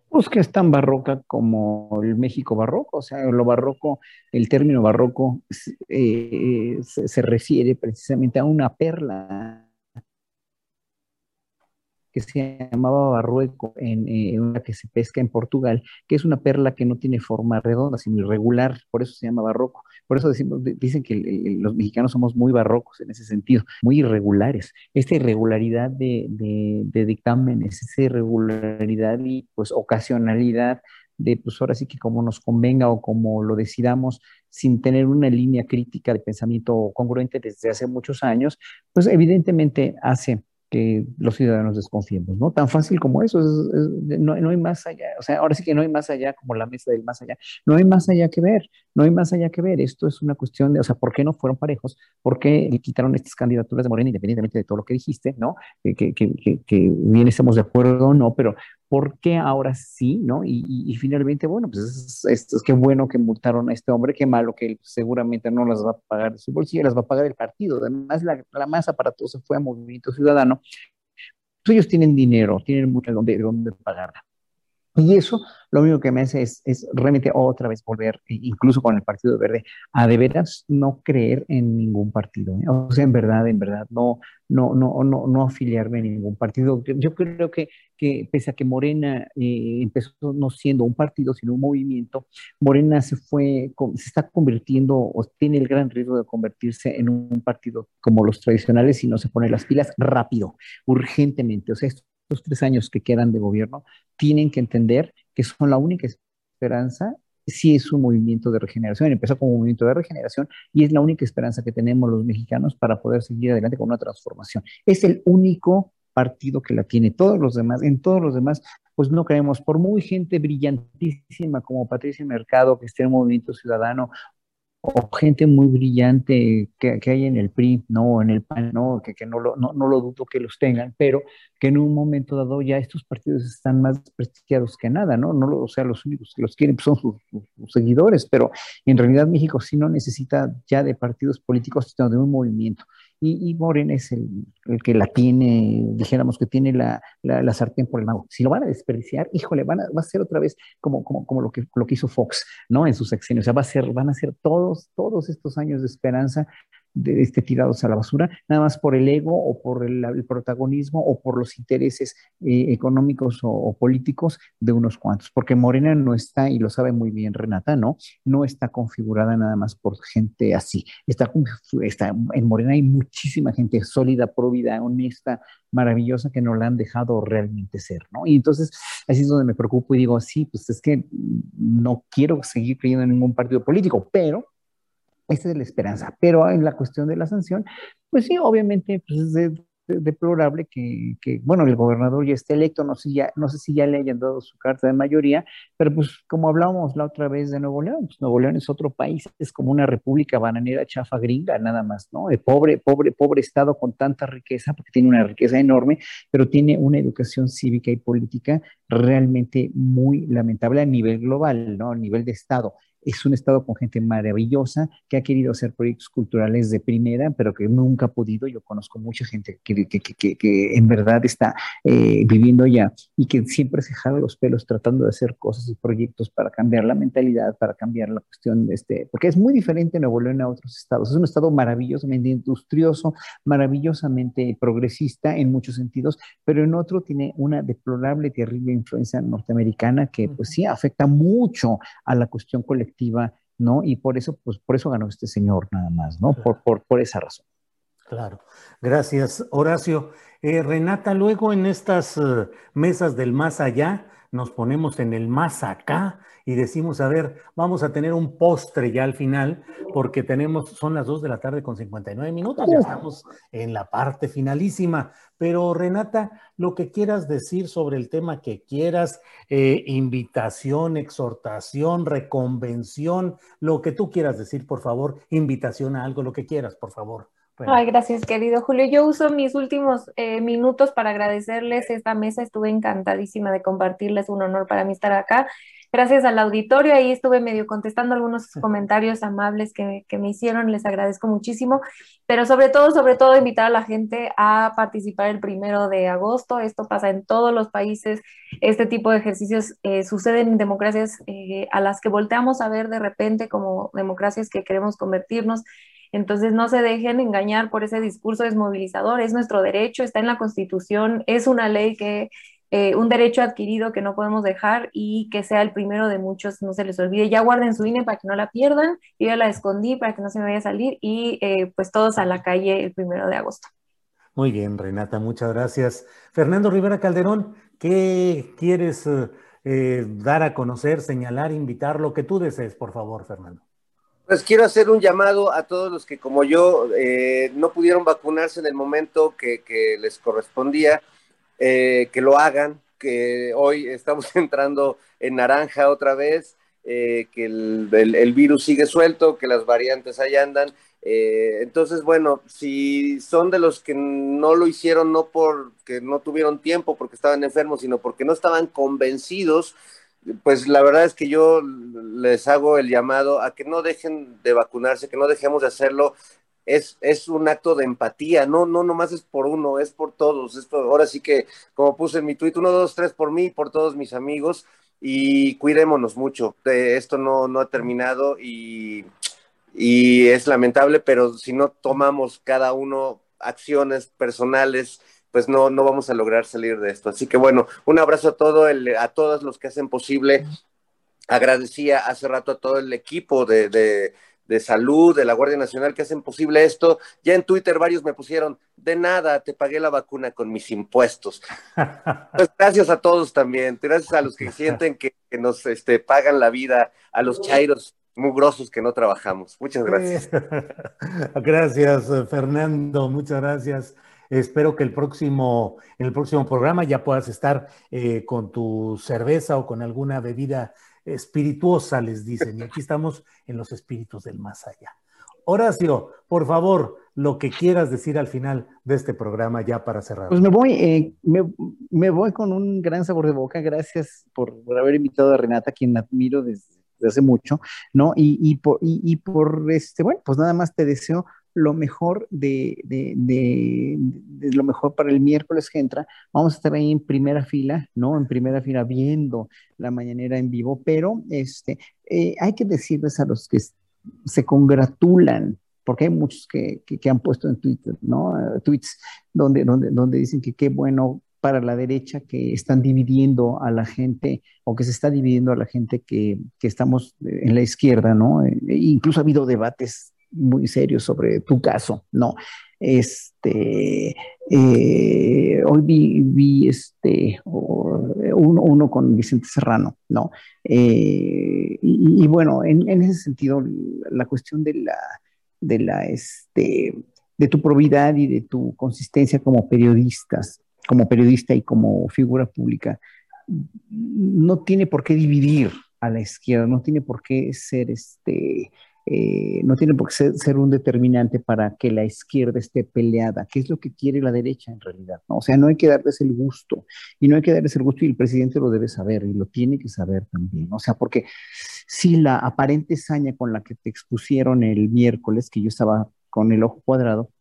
Pues que es tan barroca como el México barroco, o sea, lo barroco, el término barroco eh, se, refiere precisamente a una perla que se llamaba barrueco, en, eh, una que se pesca en Portugal, que es una perla que no tiene forma redonda, sino irregular, por eso se llama barroco. Por eso decimos, dicen que los mexicanos somos muy barrocos en ese sentido, muy irregulares. Esta irregularidad de, de dictámenes, esa irregularidad y pues ocasionalidad de pues ahora sí que como nos convenga o como lo decidamos sin tener una línea crítica de pensamiento congruente desde hace muchos años, pues evidentemente hace que los ciudadanos desconfiemos, ¿no? Tan fácil como eso, no, no, hay más allá, o sea, ahora sí que no hay más allá como la mesa del más allá, no hay más allá que ver, no hay más allá que ver, esto es una cuestión de, o sea, ¿por qué no fueron parejos? ¿Por qué quitaron estas candidaturas de Morena, independientemente de todo lo que dijiste, ¿no? Que, que, que, que bien estamos de acuerdo o no, pero ¿por qué ahora sí, no? Y, finalmente, bueno, pues es, es, que bueno que multaron a este hombre, qué malo que él seguramente no las va a pagar de su bolsillo, las va a pagar el partido. Además, la, la más aparatosa fue a Movimiento Ciudadano. Pues ellos tienen dinero, tienen mucho de dónde, de dónde pagarla. Y eso lo único que me hace es, realmente otra vez volver, e incluso con el Partido Verde, a de veras no creer en ningún partido. ¿eh? O sea, en verdad, en verdad, no, no, no, no, no afiliarme a ningún partido. Yo creo que, que pese a que Morena eh, empezó no siendo un partido, sino un movimiento, Morena se fue, se está convirtiendo o tiene el gran riesgo de convertirse en un partido como los tradicionales si no se pone las pilas rápido, urgentemente. O sea, esto los tres años que quedan de gobierno, tienen que entender que son la única esperanza si es un movimiento de regeneración. Empezó como un movimiento de regeneración y es la única esperanza que tenemos los mexicanos para poder seguir adelante con una transformación. Es el único partido que la tiene. Todos los demás, en todos los demás, pues no creemos, por muy gente brillantísima como Patricia Mercado, que esté en Movimiento Ciudadano, o gente muy brillante que, hay en el PRI, no, en el PAN, no, que, que no, lo, no, no, lo dudo que los tengan, pero que en un momento dado ya estos partidos están más prestigiados que nada, ¿no? no o sea, los únicos que los quieren son sus, seguidores, pero en realidad México sí no necesita ya de partidos políticos, sino de un movimiento. Y, y Morena es el, el, que la tiene, dijéramos que tiene la, la, sartén por el mago. Si lo van a desperdiciar, híjole, van a, va a ser otra vez como, como, como lo, que, lo que hizo Fox, ¿no? En sus sexenios. O sea, va a ser, van a ser todos, todos estos años de esperanza de, este, tirados a la basura, nada más por el ego o por el, protagonismo o por los intereses eh, económicos o, políticos de unos cuantos, porque Morena no está, y lo sabe muy bien Renata, ¿no? No está configurada nada más por gente así. Está, está en Morena hay muchísima gente sólida, próvida, honesta, maravillosa que no la han dejado realmente ser, ¿no? Y entonces así es donde me preocupo y digo, sí, pues es que no quiero seguir creyendo en ningún partido político, pero esa es la esperanza. Pero en la cuestión de la sanción, pues sí, obviamente pues es deplorable que, que, bueno, el gobernador ya esté electo, no sé, ya, no sé si ya le hayan dado su carta de mayoría, pero pues como hablábamos la otra vez de Nuevo León, pues Nuevo León es otro país, es como una república bananera chafa gringa, nada más, ¿no? De pobre, pobre, pobre estado con tanta riqueza, porque tiene una riqueza enorme, pero tiene una educación cívica y política realmente muy lamentable a nivel global, ¿no? A nivel de estado es un estado con gente maravillosa que ha querido hacer proyectos culturales de primera, pero que nunca ha podido. Yo conozco mucha gente que, que, que, que en verdad está eh, viviendo allá y que siempre se jala los pelos tratando de hacer cosas y proyectos para cambiar la mentalidad, para cambiar la cuestión, de este, porque es muy diferente Nuevo León a otros estados. Es un estado maravillosamente industrioso, maravillosamente progresista en muchos sentidos, pero en otro tiene una deplorable, terrible influencia norteamericana que pues sí afecta mucho a la cuestión colectiva ¿no? Y por eso, pues por eso ganó este señor nada más, ¿no? Por, por, por esa razón. Claro. Gracias, Horacio. Eh, Renata, luego en estas eh, mesas del más allá, nos ponemos en el más acá y decimos, a ver, vamos a tener un postre ya al final, porque tenemos, son las 2 de la tarde con 59 minutos, ya estamos en la parte finalísima. Pero Renata, lo que quieras decir sobre el tema que quieras, eh, invitación, exhortación, reconvención, lo que tú quieras decir, por favor, invitación a algo, lo que quieras, por favor. Ay, gracias, querido Julio. Yo uso mis últimos eh, minutos para agradecerles esta mesa. Estuve encantadísima de compartirles. Un honor para mí estar acá. Gracias al auditorio. Ahí estuve medio contestando algunos comentarios amables que, que me hicieron. Les agradezco muchísimo. Pero sobre todo, sobre todo, invitar a la gente a participar el primero de agosto. Esto pasa en todos los países. Este tipo de ejercicios eh, suceden en democracias eh, a las que volteamos a ver de repente como democracias que queremos convertirnos entonces no se dejen engañar por ese discurso desmovilizador, es nuestro derecho, está en la Constitución, es una ley que, eh, un derecho adquirido que no podemos dejar y que sea el primero de muchos, no se les olvide. Ya guarden su INE para que no la pierdan, yo ya la escondí para que no se me vaya a salir y eh, pues todos a la calle el primero de agosto. Muy bien, Renata, muchas gracias. Fernando Rivera Calderón, ¿qué quieres eh, dar a conocer, señalar, invitar, lo que tú desees, por favor, Fernando? Pues quiero hacer un llamado a todos los que como yo eh, no pudieron vacunarse en el momento que, les correspondía, eh, que lo hagan, que hoy estamos *laughs* entrando en naranja otra vez, eh, que el, virus sigue suelto, que las variantes ahí andan. entonces, bueno, si son de los que no lo hicieron no porque no tuvieron tiempo, porque estaban enfermos, sino porque no estaban convencidos, pues la verdad es que yo les hago el llamado a que no dejen de vacunarse, que no dejemos de hacerlo. Es, es un acto de empatía, no, no, nomás es por uno, es por todos. Esto, ahora sí que, como puse en mi tweet, uno, dos, tres por mí, por todos mis amigos, y cuidémonos mucho. esto no, no ha terminado y, y es lamentable, pero si no tomamos cada uno acciones personales, pues no, no vamos a lograr salir de esto. Así que bueno, un abrazo a todo el, a todos los que hacen posible. Agradecía hace rato a todo el equipo de, de, salud, de la Guardia Nacional que hacen posible esto. Ya en Twitter varios me pusieron, de nada, te pagué la vacuna con mis impuestos. *laughs* Pues gracias a todos también, gracias a los que sienten que, nos este, pagan la vida, a los chairos mugrosos que no trabajamos. Muchas gracias. *laughs* Gracias, Fernando, muchas gracias. Espero que el próximo, en el próximo programa ya puedas estar eh, con tu cerveza o con alguna bebida espirituosa, les dicen. Y aquí estamos en los espíritus del más allá. Horacio, por favor, lo que quieras decir al final de este programa ya para cerrar. Pues me voy, eh, me, voy con un gran sabor de boca. Gracias por, haber invitado a Renata, quien admiro desde, hace mucho, ¿no? Y, por este, bueno, pues nada más te deseo lo mejor de, lo mejor para el miércoles que entra. Vamos a estar ahí en primera fila, ¿no? En primera fila viendo la mañanera en vivo, pero este, eh, hay que decirles a los que se congratulan, porque hay muchos que, han puesto en Twitter, ¿no? Eh, tweets donde, donde, donde dicen que qué bueno para la derecha que están dividiendo a la gente o que se está dividiendo a la gente que, que estamos en la izquierda, ¿no? Eh, incluso ha habido debates muy serio sobre tu caso, ¿no? Este, eh, hoy vi, este, uno, con Vicente Serrano, ¿no? Eh, y, bueno, en, ese sentido, la cuestión de la, de la, este, de tu probidad y de tu consistencia como periodistas, como periodista y como figura pública, no tiene por qué dividir a la izquierda, no tiene por qué ser este, eh, no tiene por qué ser, un determinante para que la izquierda esté peleada, ¿Qué es lo que quiere la derecha en realidad. ¿no? O sea, no hay que darles el gusto, y no hay que darles el gusto, y el presidente lo debe saber, y lo tiene que saber también. O sea, porque si la aparente saña con la que te expusieron el miércoles, que yo estaba con el ojo cuadrado,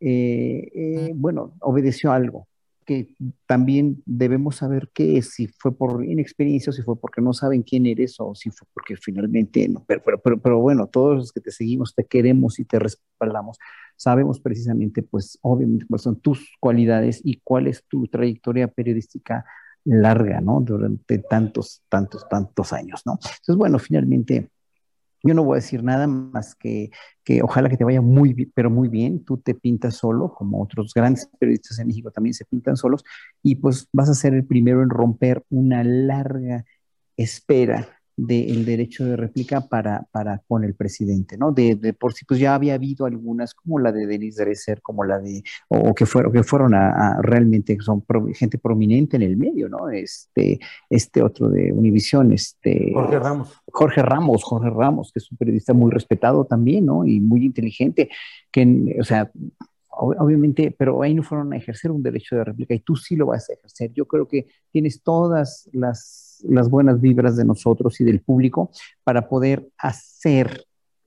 eh, eh, bueno, obedeció algo, que también debemos saber qué es, si fue por inexperiencia o si fue porque no saben quién eres o si fue porque finalmente no. Pero, pero, pero, bueno, todos los que te seguimos, te queremos y te respaldamos, sabemos precisamente, pues obviamente, cuáles son tus cualidades y cuál es tu trayectoria periodística larga, ¿no? Durante tantos, tantos, tantos años, ¿no? Entonces, bueno, finalmente yo no voy a decir nada más que, que ojalá que te vaya muy bien, pero muy bien. Tú te pintas solo, como otros grandes periodistas en México también se pintan solos, y pues vas a ser el primero en romper una larga espera del derecho de réplica para, para con el presidente, ¿no? De, de, por sí, pues ya había habido algunas, como la de Denis Dresser, como la de, o que fueron, que fueron a, a realmente, son pro, gente prominente en el medio, ¿no? Este, este otro de Univisión, este... Jorge Ramos. Jorge Ramos, Jorge Ramos, que es un periodista muy respetado también, ¿no? Y muy inteligente, que, o sea, obviamente, pero ahí no fueron a ejercer un derecho de réplica y tú sí lo vas a ejercer. Yo creo que tienes todas las las buenas vibras de nosotros y del público para poder hacer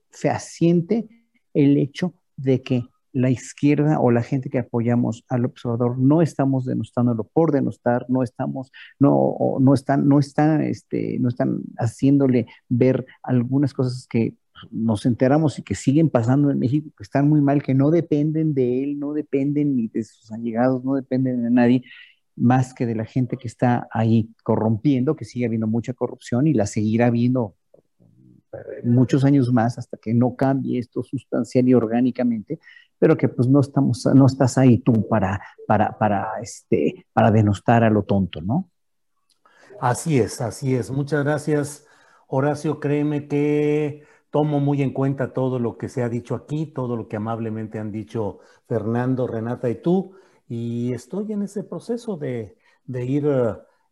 fehaciente el hecho de que la izquierda o la gente que apoyamos al observador no estamos denostándolo por denostar, no estamos, no, no están, no están, este, no están haciéndole ver algunas cosas que nos enteramos y que siguen pasando en México, que están muy mal, que no dependen de él, no dependen ni de sus allegados, no dependen de nadie, más que de la gente que está ahí corrompiendo, que sigue habiendo mucha corrupción y la seguirá habiendo eh, muchos años más hasta que no cambie esto sustancial y orgánicamente, pero que pues no estamos, no estás ahí tú para, para, para, este, para denostar a lo tonto, ¿no? Así es, así es. Muchas gracias, Horacio. Créeme que tomo muy en cuenta todo lo que se ha dicho aquí, todo lo que amablemente han dicho Fernando, Renata y tú y estoy en ese proceso de, de ir,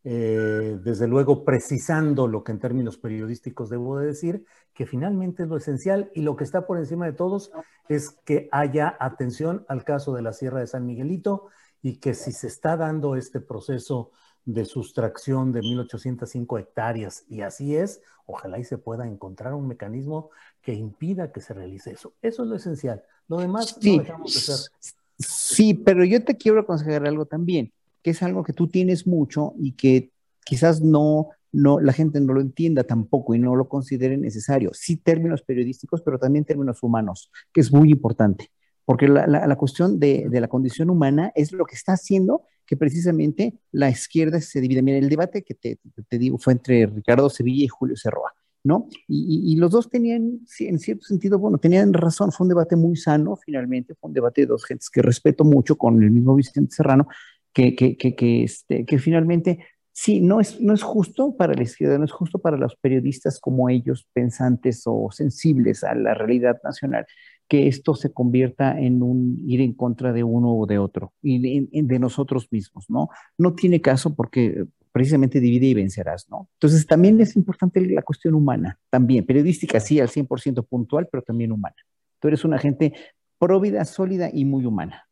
eh, desde luego, precisando lo que en términos periodísticos debo de decir, que finalmente es lo esencial y lo que está por encima de todos es que haya atención al caso de la Sierra de San Miguelito y que si se está dando este proceso de sustracción de 1.805 hectáreas y así es, ojalá y se pueda encontrar un mecanismo que impida que se realice eso. Eso es lo esencial. Lo demás sí. no dejamos de ser. Sí, pero yo te quiero aconsejar algo también, que es algo que tú tienes mucho y que quizás no, no, la gente no lo entienda tampoco y no lo considere necesario. Sí, términos periodísticos, pero también términos humanos, que es muy importante, porque la, la, cuestión de, de, la condición humana es lo que está haciendo que precisamente la izquierda se divide. Mira, el debate que te, te digo fue entre Ricardo Sevilla y Julio Cerroa. ¿No? Y, los dos tenían, en cierto sentido, bueno, tenían razón, fue un debate muy sano, finalmente, fue un debate de dos gentes que respeto mucho con el mismo Vicente Serrano, que, que, que, que, este, que finalmente, sí, no es, no es justo para la izquierda, no es justo para los periodistas como ellos, pensantes o sensibles a la realidad nacional, que esto se convierta en un ir en contra de uno o de otro, y de, de nosotros mismos, ¿no? No tiene caso porque precisamente divide y vencerás, ¿no? Entonces también es importante la cuestión humana, también, periodística sí, al 100% puntual, pero también humana. Tú eres una gente próvida, sólida y muy humana.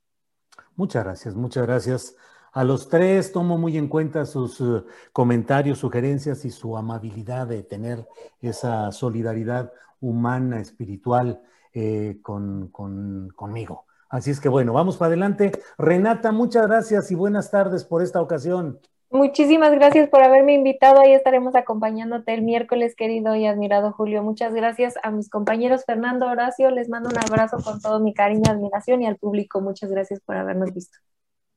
Muchas gracias, muchas gracias. A los tres tomo muy en cuenta sus uh, comentarios, sugerencias y su amabilidad de tener esa solidaridad humana, espiritual eh, con, con, conmigo. Así es que bueno, vamos para adelante. Renata, muchas gracias y buenas tardes por esta ocasión. Muchísimas gracias por haberme invitado. Ahí estaremos acompañándote el miércoles, querido y admirado Julio. Muchas gracias a mis compañeros Fernando, Horacio. Les mando un abrazo con todo mi cariño, admiración y al público. Muchas gracias por habernos visto.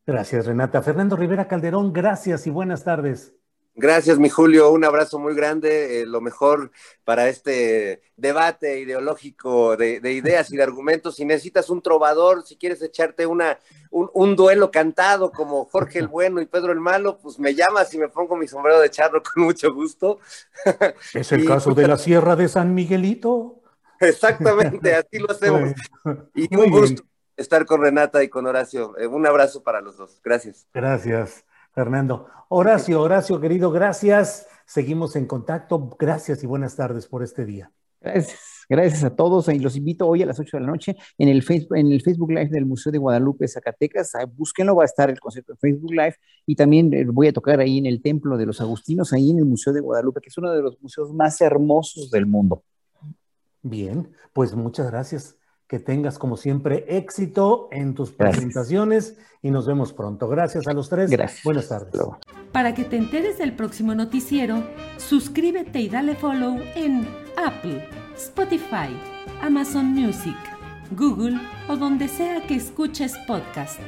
Gracias, Renata. Fernando Rivera Calderón, gracias y buenas tardes. Gracias, mi Julio. Un abrazo muy grande. Eh, lo mejor para este debate ideológico de, de, ideas y de argumentos. Si necesitas un trovador, si quieres echarte una, un, un, duelo cantado como Jorge el Bueno y Pedro el Malo, pues me llamas y me pongo mi sombrero de charro con mucho gusto. *laughs* Es el y, caso de la Sierra de San Miguelito. Exactamente, así lo hacemos. *laughs* y un gusto estar con Renata y con Horacio. Eh, un abrazo para los dos. Gracias. Gracias. Fernando. Horacio, Horacio, querido, gracias. Seguimos en contacto. Gracias y buenas tardes por este día. Gracias. Gracias a todos y los invito hoy a las 8 de la noche en el, Facebook, en el Facebook Live del Museo de Guadalupe, Zacatecas. Búsquenlo, va a estar el concierto de Facebook Live y también voy a tocar ahí en el Templo de los Agustinos, ahí en el Museo de Guadalupe, que es uno de los museos más hermosos del mundo. Bien, pues muchas gracias que tengas como siempre éxito en tus presentaciones y nos vemos pronto. Gracias a los tres. Gracias. Buenas tardes. Para que te enteres del próximo noticiero, suscríbete y dale follow en Apple, Spotify, Amazon Music, Google o donde sea que escuches podcast.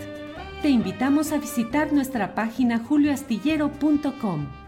Te invitamos a visitar nuestra página julioastillero.com.